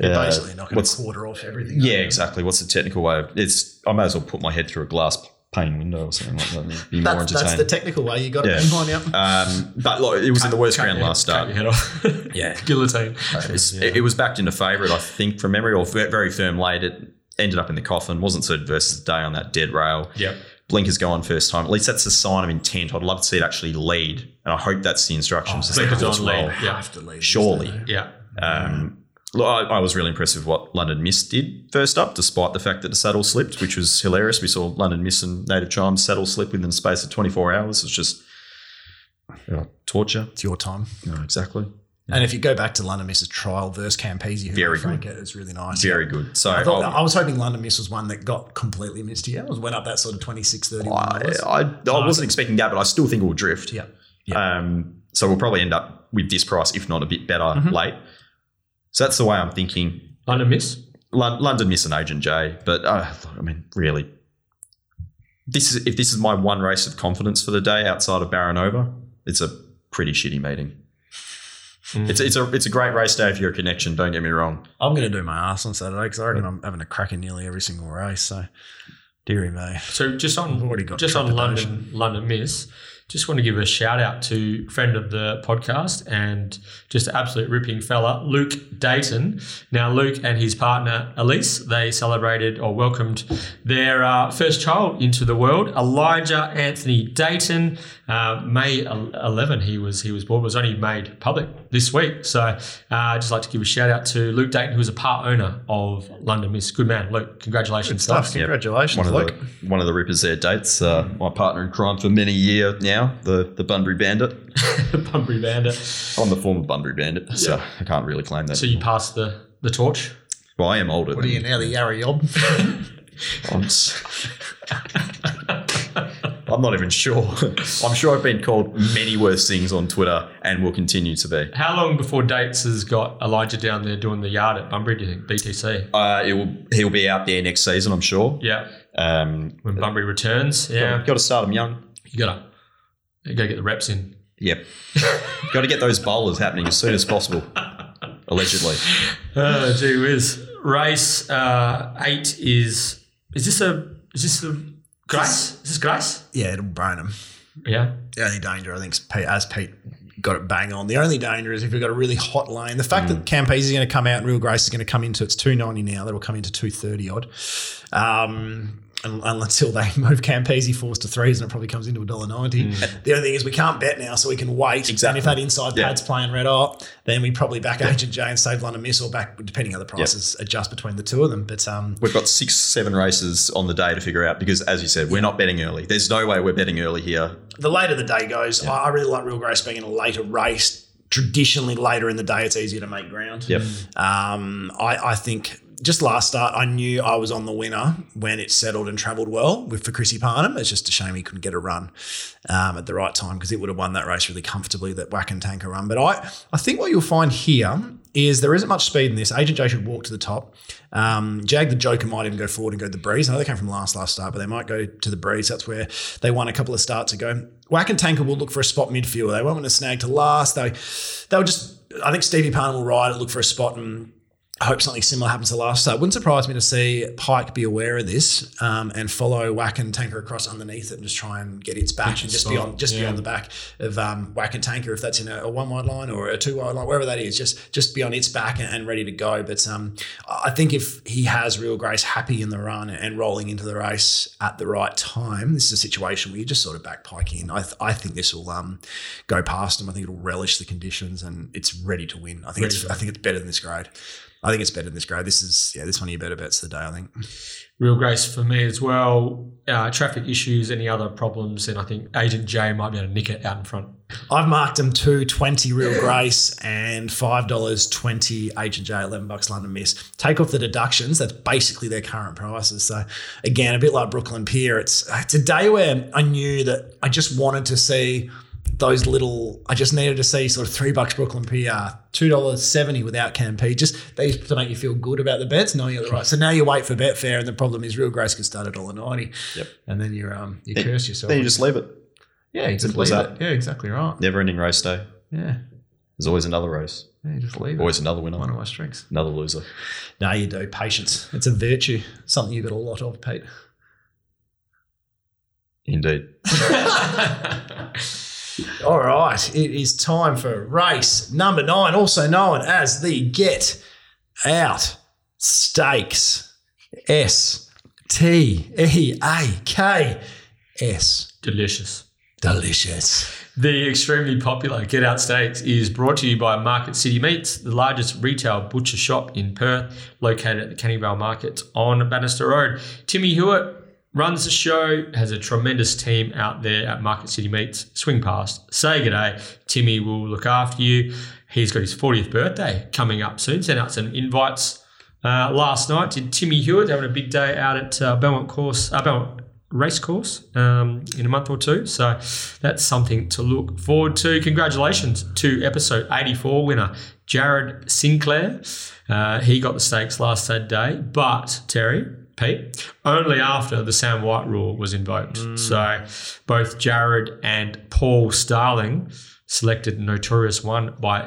You're uh, basically not going what's- to quarter off everything. Yeah, exactly. What's the technical way of it's? I may as well put my head through a glass pane window or something like that. It'd be more That's, entertaining. that's the technical way. You got it Yeah. behind um, but look, it was in the worst Cut ground your- last cut start. your head off. Yeah. Guillotine. It's- it, it was backed into favourite, I think, from memory, or ve- very firm late. It ended up in the coffin. Wasn't so versus the day on that dead rail. Yep. Blinkers go on first time. At least that's a sign of intent. I'd love to see it actually lead, and I hope that's the instructions. as they Blinkers go on as lead. well. Yeah. Have to leave. Surely. Yeah. Um, look, I, I was really impressed with what London Miss did first up, despite the fact that the saddle slipped, which was hilarious. We saw London Miss and Native Chimes saddle slip within the space of 24 hours. It's just uh, torture. It's your time. No, exactly. And if you go back to London Miss's trial versus Campese, who Very Frank good. it's really nice. Very good. So I, thought, I'll- was hoping London Miss was one that got completely missed here. It was went up that sort of 26, 31 I. I, I wasn't expecting that, but I still think it will drift. Yeah. Um, so we'll probably end up with this price, if not a bit better, Mm-hmm. late. So that's the way I'm thinking. London Miss. Lon- London miss an agent J, but uh, I mean, really, this is if this is my one race of confidence for the day outside of Baronova, it's a pretty shitty meeting. It's it's a it's a great race day if you're a connection. Don't get me wrong. I'm going to do my ass on Saturday because I reckon I'm having a crack in nearly every single race. So, dearie me. So just on I've already got just on. London London Miss, just want to give a shout out to friend of the podcast and just absolute ripping fella, Luke Dayton. Now Luke and his partner Elise, they celebrated or welcomed their uh, first child into the world, Elijah Anthony Dayton. Uh, May 11, he was he was born. Was only made public this week. So uh, I'd just like to give a shout out to Luke Dayton, who is a part owner of London Miss. Good man, Luke. Congratulations, Stuff. stuff. Congratulations, One of Luke. the one of the rippers there dates. Uh, my partner in crime for many year now, the the Bunbury Bandit. Bunbury Bandit. I'm the former Bunbury Bandit, so I can't really claim that. So you passed the the torch. well, I am older. What are you now, the Yarra Yob? I'm, not even sure. I'm sure I've been called many worse things on Twitter and will continue to be. How long before Dates has got Elijah down there doing the yard at Bunbury, do you think? BTC? Uh, it will, he'll be out there next season, I'm sure. Yeah. Um, When Bunbury returns. Yeah. Got to start him young. You gotta you gotta get the reps in. Yep. got to get those bowlers happening as soon as possible. Allegedly. Oh gee whiz. Race uh, eight is is this a is this a Grace? Is this Grace? yeah, it'll brain him. Yeah. The only danger, I think, is Pete, as Pete got it bang on. The only danger is if you've got a really hot lane. The fact that Campese is going to come out and Real Grace is going to come into it's two ninety now. That'll come into two thirty odd. Um, until they move Campese fours to threes, and it probably comes into a dollar ninety. The only thing is we can't bet now, so we can wait. Exactly. And if that inside Yeah. pad's playing red hot, then we probably back Agent J and save London Miss, or back depending on the prices adjust between the two of them. But um, We've got six, seven races on the day to figure out because, as you said, we're not betting early. There's no way we're betting early here. the later the day goes, I, I really like Real Grace being in a later race. Traditionally, later in the day, it's easier to make ground. Yep. Um, I, I think just last start, I knew I was on the winner when it settled and travelled well with for Chrissy Parnham. It's just a shame he couldn't get a run um, at the right time because it would have won that race really comfortably. That whack and tanker run, but I I think what you'll find here is there isn't much speed in this. Agent J should walk to the top. Um, Jag the Joker might even go forward and go to the breeze. I know they came from last last start, but they might go to the breeze. That's where they won a couple of starts ago. Whack and Tanker will look for a spot midfield. They won't want to snag to last. They they'll just I think Stevie Parnham will ride it, look for a spot and I hope something similar happens to last start. It wouldn't surprise me to see Pike be aware of this um, and follow Whack and Tanker across underneath it and just try and get its back and just spot, beyond just yeah. beyond the back of um, Whack and Tanker if that's in a, a one wide line or a two wide line, wherever that is, just just be on its back and, and ready to go. But um, I think if he has real grace, happy in the run and rolling into the race at the right time, this is a situation where you just sort of back Pike in. I, th- I think this will um, go past him. I think it'll relish the conditions and it's ready to win. I think it's I think it's better than this grade. I think it's better than this grade. This is yeah, this one of your better bets of the day. I think. Real grace for me as well. Uh, traffic issues, any other problems, and I think Agent J might be able to nick it out in front. I've marked them to twenty real grace and five dollars twenty Agent J, eleven bucks London Miss. Take off the deductions. That's basically their current prices. So again, a bit like Brooklyn Pier. It's it's a day where I knew that I just wanted to see those little. I just needed to see sort of three bucks Brooklyn Pier, two dollars seventy without Campy. Just these to make you feel good about the bets, knowing you're the right. So now you wait for Betfair, and the problem is real grace can start at dollar ninety. Yep. And then you're um you curse yourself. Then you just leave it. yeah, you just Simple as leave that. it. Yeah, exactly right. Never ending race day. Yeah. There's always another race. Yeah, you just leave it. Always another winner. One of my strengths. Another loser. No, you do. Patience. It's a virtue. Something you've got a lot of, Pete. Indeed. All right. It is time for race number nine, also known as the Get Out Stakes. S T E A K S. Delicious. Delicious. The extremely popular Get Out Steaks is brought to you by Market City Meats, the largest retail butcher shop in Perth, located at the Canning Vale Market on Bannister Road. Timmy Hewitt runs the show, has a tremendous team out there at Market City Meats. Swing past, say good day. Timmy will look after you. He's got his 40th birthday coming up soon. Sent out some invites uh, last night. Did Timmy Hewitt having a big day out at uh, Belmont Course, uh, Belmont race course um, in a month or two. So that's something to look forward to. Congratulations to episode 84 winner, Jared Sinclair. Uh, he got the stakes last Saturday, but Terry, Pete, only after the Sam White rule was invoked. So both Jared and Paul Starling selected Notorious One by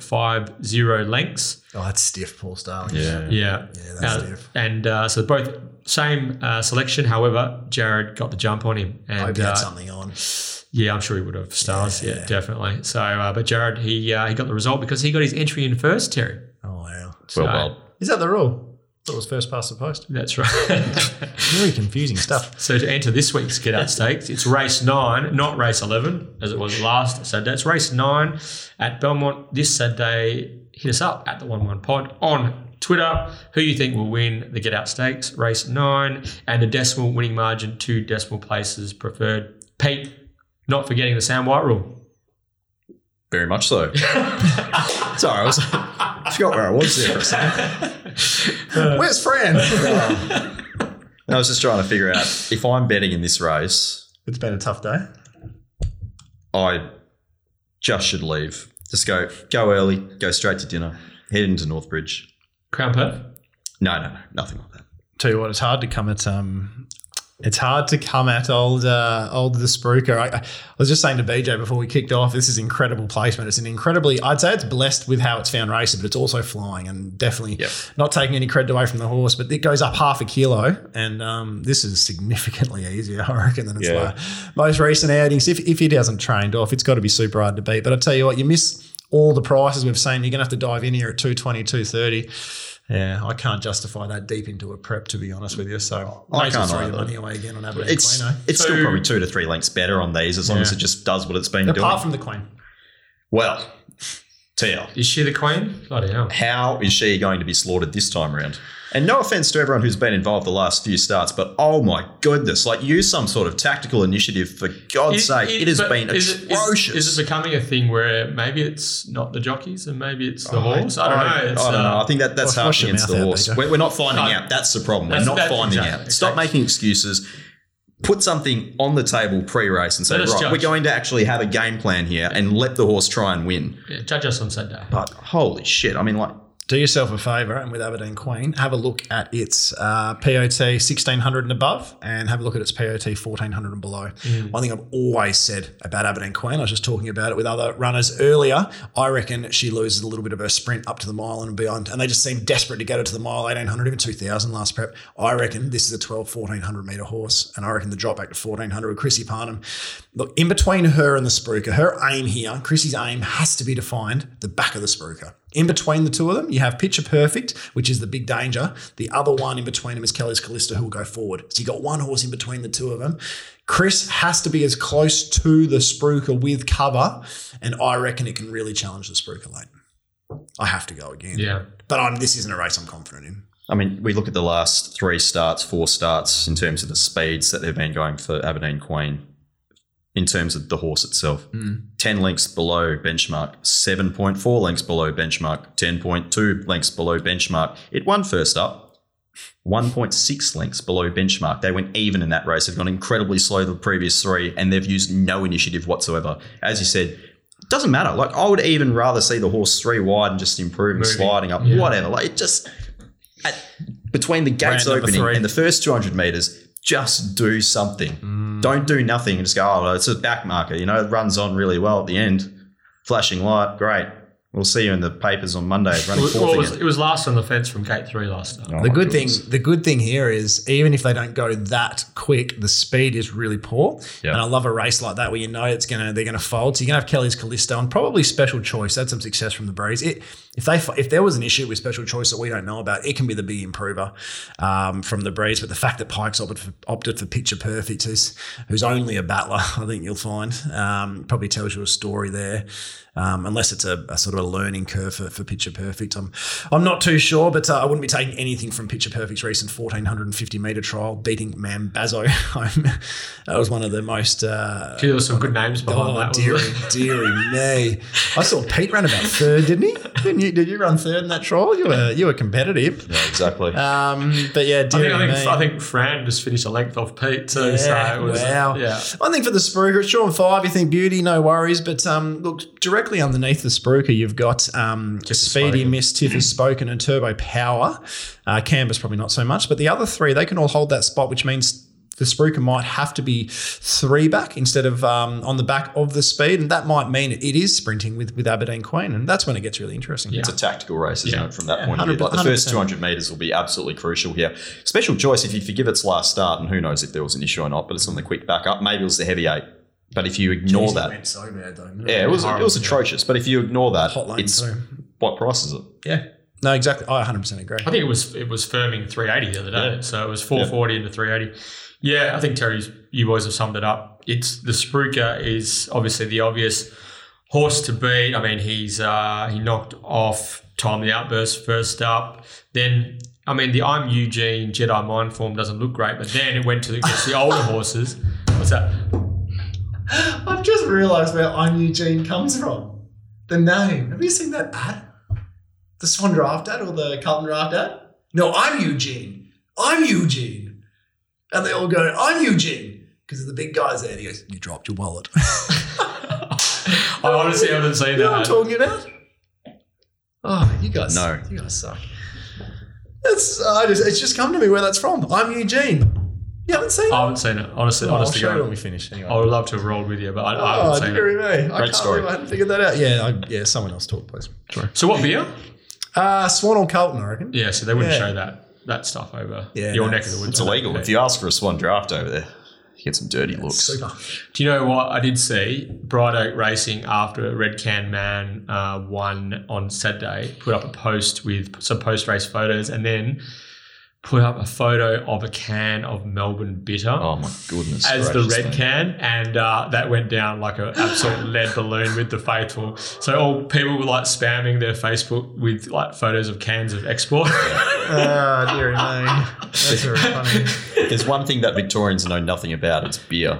0.50 lengths. Oh, that's stiff, Paul Starling. Yeah. Yeah. Yeah, that's Uh, stiff. and uh, so both same uh, selection. However, Jared got the jump on him. I And hope he had uh, something on. yeah, I'm sure he would have stars. Yeah, Yeah. definitely. So, uh, but Jared, he uh, he got the result because he got his entry in first, Terry. Oh, wow. Well, well. Is that the rule? That was first past the post. That's right. Very confusing stuff. so to enter this week's Get Out Stakes, it's race nine, not race 11, as it was last Saturday. It's race nine at Belmont this Saturday. Hit us up at the 1 1 pod on Twitter. Who you think will win the Get Out Stakes, race nine, and a decimal winning margin, two decimal places preferred. Pete, not forgetting the Sam White rule. Very much so. Sorry, I was I forgot where I was there for a second. Where's Fran? I was just trying to figure out if I'm betting in this race, it's been a tough day. I just should leave. Just go go early, go straight to dinner, head into Northbridge. Crown Perth? No, no, no, nothing like that. Tell you what, it's hard to come at um, it's hard to come at old uh, old the Spruker. I, I was just saying to BJ before we kicked off, this is incredible placement. It's an incredibly, I'd say it's blessed with how it's found racing, but it's also flying and definitely Yep. not taking any credit away from the horse. But it goes up half a kilo, and um, this is significantly easier, I reckon, than its Yeah. most recent outings. If if it hasn't trained off, it's got to be super hard to beat. But I tell you what, you miss all the prices we've seen. You're going to have to dive in here at 220, 230. Yeah, I can't justify that deep into a prep, to be honest with you. So I may as well can't throw your either. money away again on Aberdeen It's Queen. eh? it's So- still probably two to three lengths better on these as long as it just does what it's been Apart doing. Apart from the Queen. well, Tia, Is she the queen? Bloody hell. how is she going to be slaughtered this time around? And no offense to everyone who's been involved the last few starts, but oh my goodness, like use some sort of tactical initiative for God's sake. It, has been is it- is- atrocious. Is, it becoming a thing where maybe it's not the jockeys and maybe it's the horse? I don't know. It's, I don't know. uh, I think that that's Wash- half against the horse. BJ. We're, we're not finding No. out. That's the problem. We're That's- not that's- finding exactly, out. Stop exactly. making excuses. Put something on the table pre-race and say, right, judge. we're going to actually have a game plan here and let the horse try and win. yeah, judge us on Sunday. But holy shit! I mean, like, Do yourself a favour and with Aberdeen Queen, have a look at its uh, POT 1600 and above and have a look at its POT 1400 and below. One thing I've always said about Aberdeen Queen, I was just talking about it with other runners earlier. I reckon she loses a little bit of her sprint up to the mile and beyond. And they just seem desperate to get her to the mile, 1800, even 2000 last prep. I reckon this is a 12, 1400 metre horse. And I reckon the drop back to 1400 with Chrissy Parnham. Look, in between her and the Spruker, her aim here, Chrissy's aim has to be to find the back of the Spruker. In between the two of them, you have Picture Perfect, which is the big danger. The other one in between them is Kelly's Callista, who will go forward. So you got one horse in between the two of them. Chris has to be as close to the Spruker with cover, and I reckon it can really challenge the Spruker late. I have to go again. Yeah. But I'm, this isn't a race I'm confident in. I mean, we look at the last three starts, four starts in terms of the speeds that they've been going for Aberdeen Queen. In terms of the horse itself, ten lengths below benchmark, seven point four lengths below benchmark, ten point two lengths below benchmark. It won first up. 1.6 lengths below benchmark. They went even in that race. They've gone incredibly slow the previous three, and they've used no initiative whatsoever. As you said, it doesn't matter. Like I would even rather see the horse three wide and just improve and sliding up, Yeah. whatever. Like it just at, between the gates Brand opening and the first 200 meters, just do something. Mm. Don't do nothing and just go, oh, it's a back marker. You know, it runs on really well at the end. Flashing light, great. We'll see you in the papers on Monday running Well, fourth it, was, again. it was last on the fence from gate three last start. Oh The good goodness. thing, the good thing here is even if they don't go that quick, the speed is really poor. Yeah. And I love a race like that where you know it's gonna they're gonna fold. So you're gonna have Kelly's Callisto and probably Special Choice. Had some success from the breeze. It, if they if there was an issue with Special Choice that we don't know about, it can be the big improver um, from the breeze. But the fact that Pikes opted for, opted for Picture Perfect, who's who's only a battler, I think you'll find um, probably tells you a story there. Um, unless it's a, a sort of a learning curve for, for Picture Perfect, I'm I'm not too sure, but uh, I wouldn't be taking anything from Picture Perfect's recent 1450 meter trial, beating Mambazo. home. that was one of the most. Uh, There was some good names behind Oh, that. dearie, wasn't dearie me! I saw Pete run about third, didn't he? Didn't you? Did you run third in that trial? You were you were competitive. Yeah, exactly. Um, but yeah, I think, dearie I, think, me. I think Fran just finished a length off Pete too. Yeah, so it was, wow. Yeah. I think for the Spruker, it's short and five. You think beauty, no worries. But um, look, directly underneath the Spruker, you've got um, Tiff Speedy, spoken. Miss Tiff has spoken, and Turbo Power. Uh, Canvas probably not so much, but the other three they can all hold that spot, which means the Spruker might have to be three back instead of um, on the back of the speed, and that might mean it is sprinting with with Aberdeen Queen, and that's when it gets really interesting. It's a tactical race, isn't Yeah. it? From that Yeah, point of view, 100%. the first 200 meters will be absolutely crucial here. Special choice if you forgive its last start, and who knows if there was an issue or not. But it's on the quick backup. Maybe it was the heavy eight. But if you ignore that, went so bad though. yeah, it was it was Horrible, yeah. atrocious. But if you ignore that, Hot lane it's too. what price is it? Yeah. No, exactly. I 100% agree. I think it was it was firming 380 the other day, Yeah. so it was 440 into 380. Yeah, I think Terry's you boys have summed it up. It's the Spruker is obviously the obvious horse to beat. I mean, he's uh, he knocked off Time the Outburst first up. Then I mean, the I'm Eugene Jedi Mind form doesn't look great, but then it went to against the older horses. What's that? I've just realised where I'm Eugene comes from. The name. Have you seen that ad? The Swan Draft ad or the Carlton Draft ad? No, I'm Eugene. I'm Eugene. And they all go, I'm Eugene. Because of the big guy's there. And he goes, You dropped your wallet. I honestly haven't seen you know what I'm that. talking about? Oh, you guys. No. You guys suck. It's, I just, it's just come to me where that's from. I'm Eugene. You haven't seen it? I haven't seen it. Honestly, Oh, I'll honestly, show you when we finish. Anyway. I would love to have rolled with you, but I, I Oh, haven't seen it. dearie me. I Great can't story. believe I hadn't figured that out. Yeah, I, yeah, someone else talk, please. So what beer? Uh, Swan or Carlton, I reckon. Yeah, so they wouldn't Yeah. show that that stuff over Yeah, your neck of the woods. It's illegal. If you ask for a swan draft over there, you get some dirty looks. Super. Do you know what I did see? Bright Oak Racing after Red Can Man uh, won on Saturday put up a post with some post race photos and then put up a photo of a can of Melbourne Bitter. Oh my goodness! As the red can, and uh, that went down like an absolute lead balloon with the faithful. So all people were like spamming their Facebook with like photos of cans of export. Ah, dearie me. That's very funny. There's one thing that Victorians know nothing about. It's beer.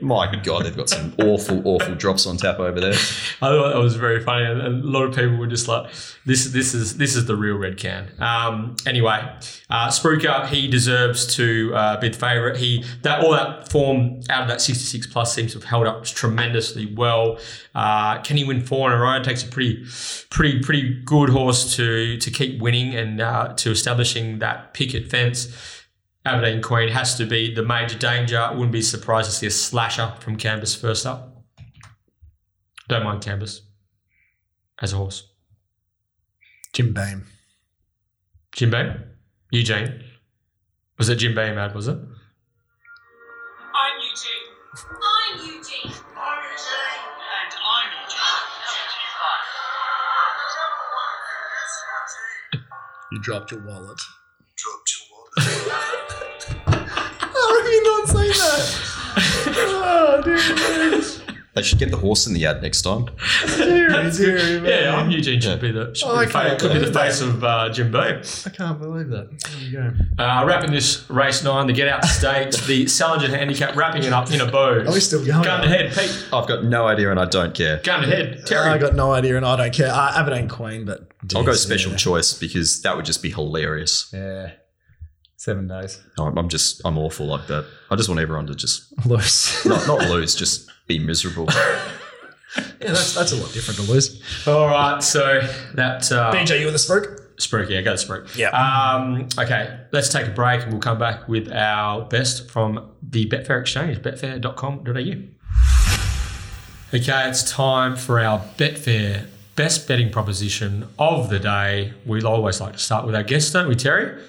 My God, they've got some awful, awful drops on tap over there. I thought that was very funny, and, and a lot of people were just like, "This, this is this is the real red can." Um, anyway, uh, Spruker he deserves to uh, be the favourite. He that all that form out of that sixty six plus seems to have held up tremendously well. Uh, can he win four in a row? It takes a pretty, pretty, pretty good horse to to keep winning and uh, to establishing that picket fence. Aberdeen Queen has to be the major danger. Wouldn't be surprised to see a slasher from Canvas first up. Don't mind Canvas as a horse. Jim Beam. Jim Beam? Eugene? Was it Jim Beam ad, was it? You dropped your wallet. Dropped your wallet. How have you not seen that? oh, dear me. They should get the horse in the ad next time. Dear, dear. Yeah, I'm Eugene should be the should Oh, be I the fa- could be the face of uh, Jim Beam. I can't believe that. There you go. Uh, wrapping this race nine, the get out state, the Salinger handicap, wrapping it up in a bow. Are we still going? Gun to head, Pete. I've got no idea and I don't care. Gun to head, Terry. I got no idea and I don't care. Uh, Aberdeen Queen, but. I'll go special yeah. choice because that would just be hilarious. Yeah. Seven days. I'm, I'm just, I'm awful like that. I just want everyone to just Loose. not, not lose, just be miserable. yeah, that's, that's a lot different to lose. All right, so that uh, BJ, you with the spook? Spruik, yeah, go to Spruik. Yeah. Um, okay, let's take a break and we'll come back with our best from the Betfair Exchange, betfair.com.au. Okay, it's time for our Betfair best betting proposition of the day. We always like to start with our guest, don't we, Terry?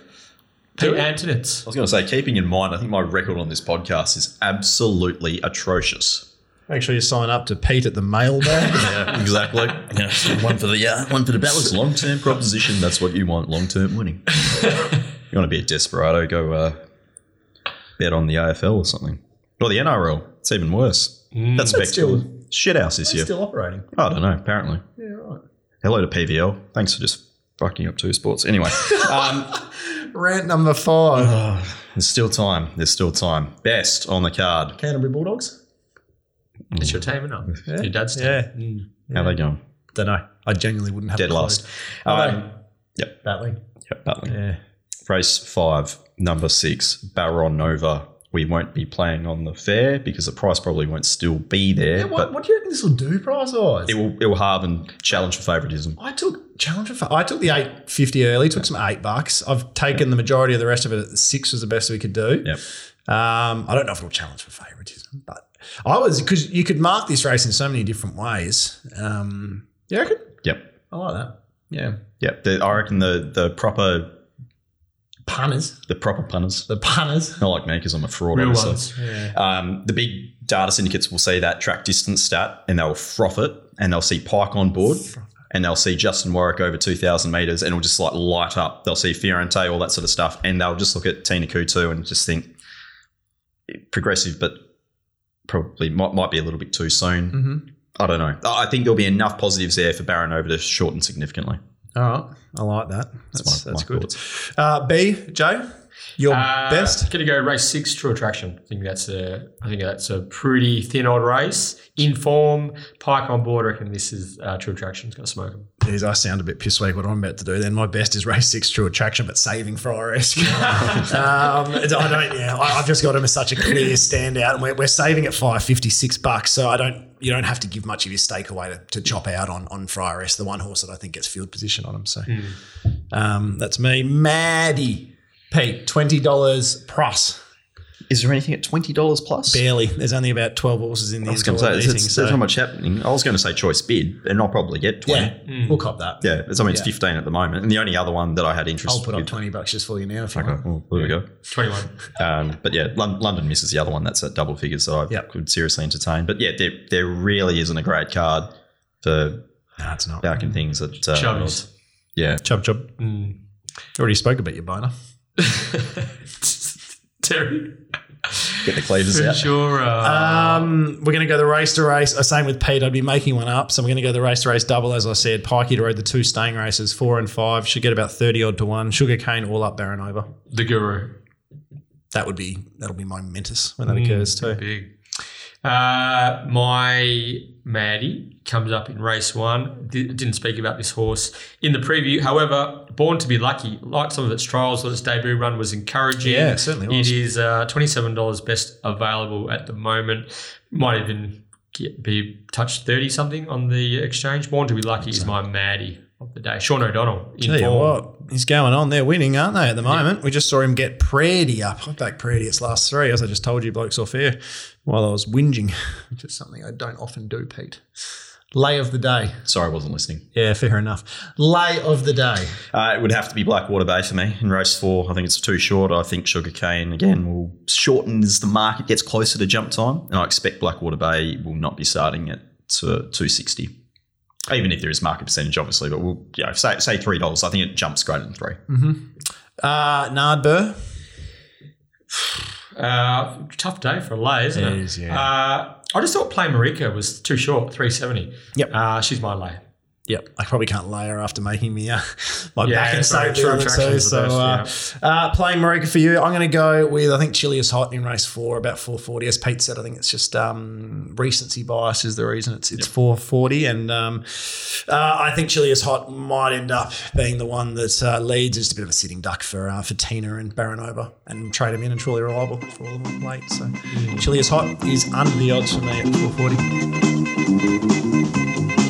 Pete we? Anthonisz. I was going to say, keeping in mind, I think my record on this podcast is absolutely atrocious. Make sure you sign up to Pete at the mailbag. Yeah, exactly. Yeah, one for the yeah, one for the balance. Long term proposition. That's what you want. Long term winning. you want to be a desperado? Go uh, bet on the AFL or something, or the NRL. It's even worse. That's That's still- Shit house this year. Still operating. I don't know. Apparently. Yeah, right. Hello to PVL. Thanks for just fucking up two sports. Anyway, um, Rant number five. there's still time. There's still time. Best on the card. Canterbury Bulldogs? It's your team, isn't it? Yeah. Your dad's team. Yeah. Mm. How they going? Don't know. I genuinely wouldn't have Dead a last. Um, yep. they? Battling. Yep. Battling. Yeah. Race five, number six, Baron Nova. We won't be playing on the fair because the price probably won't still be there, yeah what, but what do you reckon this will do price wise? it will it will halve and challenge for favouritism. I took challenge for I took the eight fifty early. Took some eight bucks. I've taken the majority of the rest of it. At six was the best we could do. Yep. Um, I don't know if it'll challenge for favouritism, but I was because you could mark this race in so many different ways. Um, you reckon? Yep. I like that. Yeah. Yep. The, I reckon the the proper Punters. the proper punters. The punters. Not like me because I'm a fraud. Real ones. Yeah. Um, the big data syndicates will see that track distance stat and they'll froth it and they'll see Pike on board and they'll see Justin Warwick over 2,000 metres and it'll just like light up. They'll see Fiorente, all that sort of stuff. And they'll just look at Tina Kutu and just think progressive, but probably might, might be a little bit too soon. Mm-hmm. I don't know. I think there'll be enough positives there for Baronova to shorten significantly. All right. I like that. That's, my- that's my good. Uh, B, Joe, your Uh, best? Gonna go race six, True Attraction. I think that's a. I think that's a pretty thin odd race. In form, Pike on board. I reckon this is uh, True Attraction's gonna smoke him. Geez, I sound a bit pissweak what I'm about to do. Then my best is race six true attraction, but saving Fryer esque. um, I don't. Yeah, I, I've just got him as such a clear standout, and we're, we're saving at five fifty six bucks. So I don't. You don't have to give much of your stake away to, to chop out on on Fryer esque, the one horse that I think gets field position on him. So um, that's me, Maddie. Pete, twenty dollars plus. Is there anything at $20 plus? Barely. There's only about twelve horses in the I was going to entire say, meeting, there's, so- there's not much happening. I was going to say choice bid, and I'll probably get 20. yeah, we'll cop that. Yeah, it's, I mean, it's Yeah. 15 at the moment. And the only other one that I had interest I'll put up twenty bucks just for you now if you Okay, want. well, there we go. Twenty-one. Um, but yeah, Lon- London misses the other one. That's at double figures that I Yep. could seriously entertain. But yeah, there, there really isn't a great card for No, it's not. back and things that. Uh, Chubbies. Yeah. Chub chub. Mm. Already spoke about your boner. Terry. Get the cleavers out. Sure. Um, we're going to go the race to race. Uh, same with Pete. I'd be making one up. So we're going to go the race to race double, as I said. Pikey to rode the two staying races, four and five. Should get about 30 odd to one. Sugar cane all up Baronova. the Guru. That would be, that'll be momentous when that occurs too. Big. Uh, my Maddie comes up in race one. D- didn't speak about this horse in the preview. However, Born to be Lucky, like some of its trials, or its debut run was encouraging. Yeah, it certainly was. It is uh, $27 best available at the moment. Might even get, be touched 30 something on the exchange. Born to be Lucky is my Maddie of the day. Sean O'Donnell in Tell you what, he's going on. They're winning, aren't they, at the moment? We just saw him get Prady up. I back Prady its last three, as I just told you, blokes off air, while I was whinging, which is something I don't often do, Pete. Lay of the day. Sorry, I wasn't listening. Yeah, fair enough. Lay of the day. Uh, it would have to be Blackwater Bay for me in race four. I think it's too short. I think Sugarcane again will shorten as the market gets closer to jump time, and I expect Blackwater Bay will not be starting at uh, two sixty. Even if there is market percentage, obviously, but we'll you know, say say three dollars. I think it jumps greater than three. Uh, Nard Burr. Uh, tough day for a lay, isn't it? It is, yeah. Uh, I just thought Play Marika was too short, 370. Yep. Uh, she's my lay. Yep, I probably can't lay her after making me uh, my Yeah, back and true on too. So, the uh, best, uh, playing Marika for you, I'm going to go with I think Chili is hot in race four, about 440. As Pete said, I think it's just um, recency bias is the reason it's it's 440, and um, uh, I think Chili is hot might end up being the one that uh, leads. It's just a bit of a sitting duck for uh, for Tina and Baronova, and trade him in and truly reliable for all of them late. So Mm. Chili is hot is under the odds for me at 440.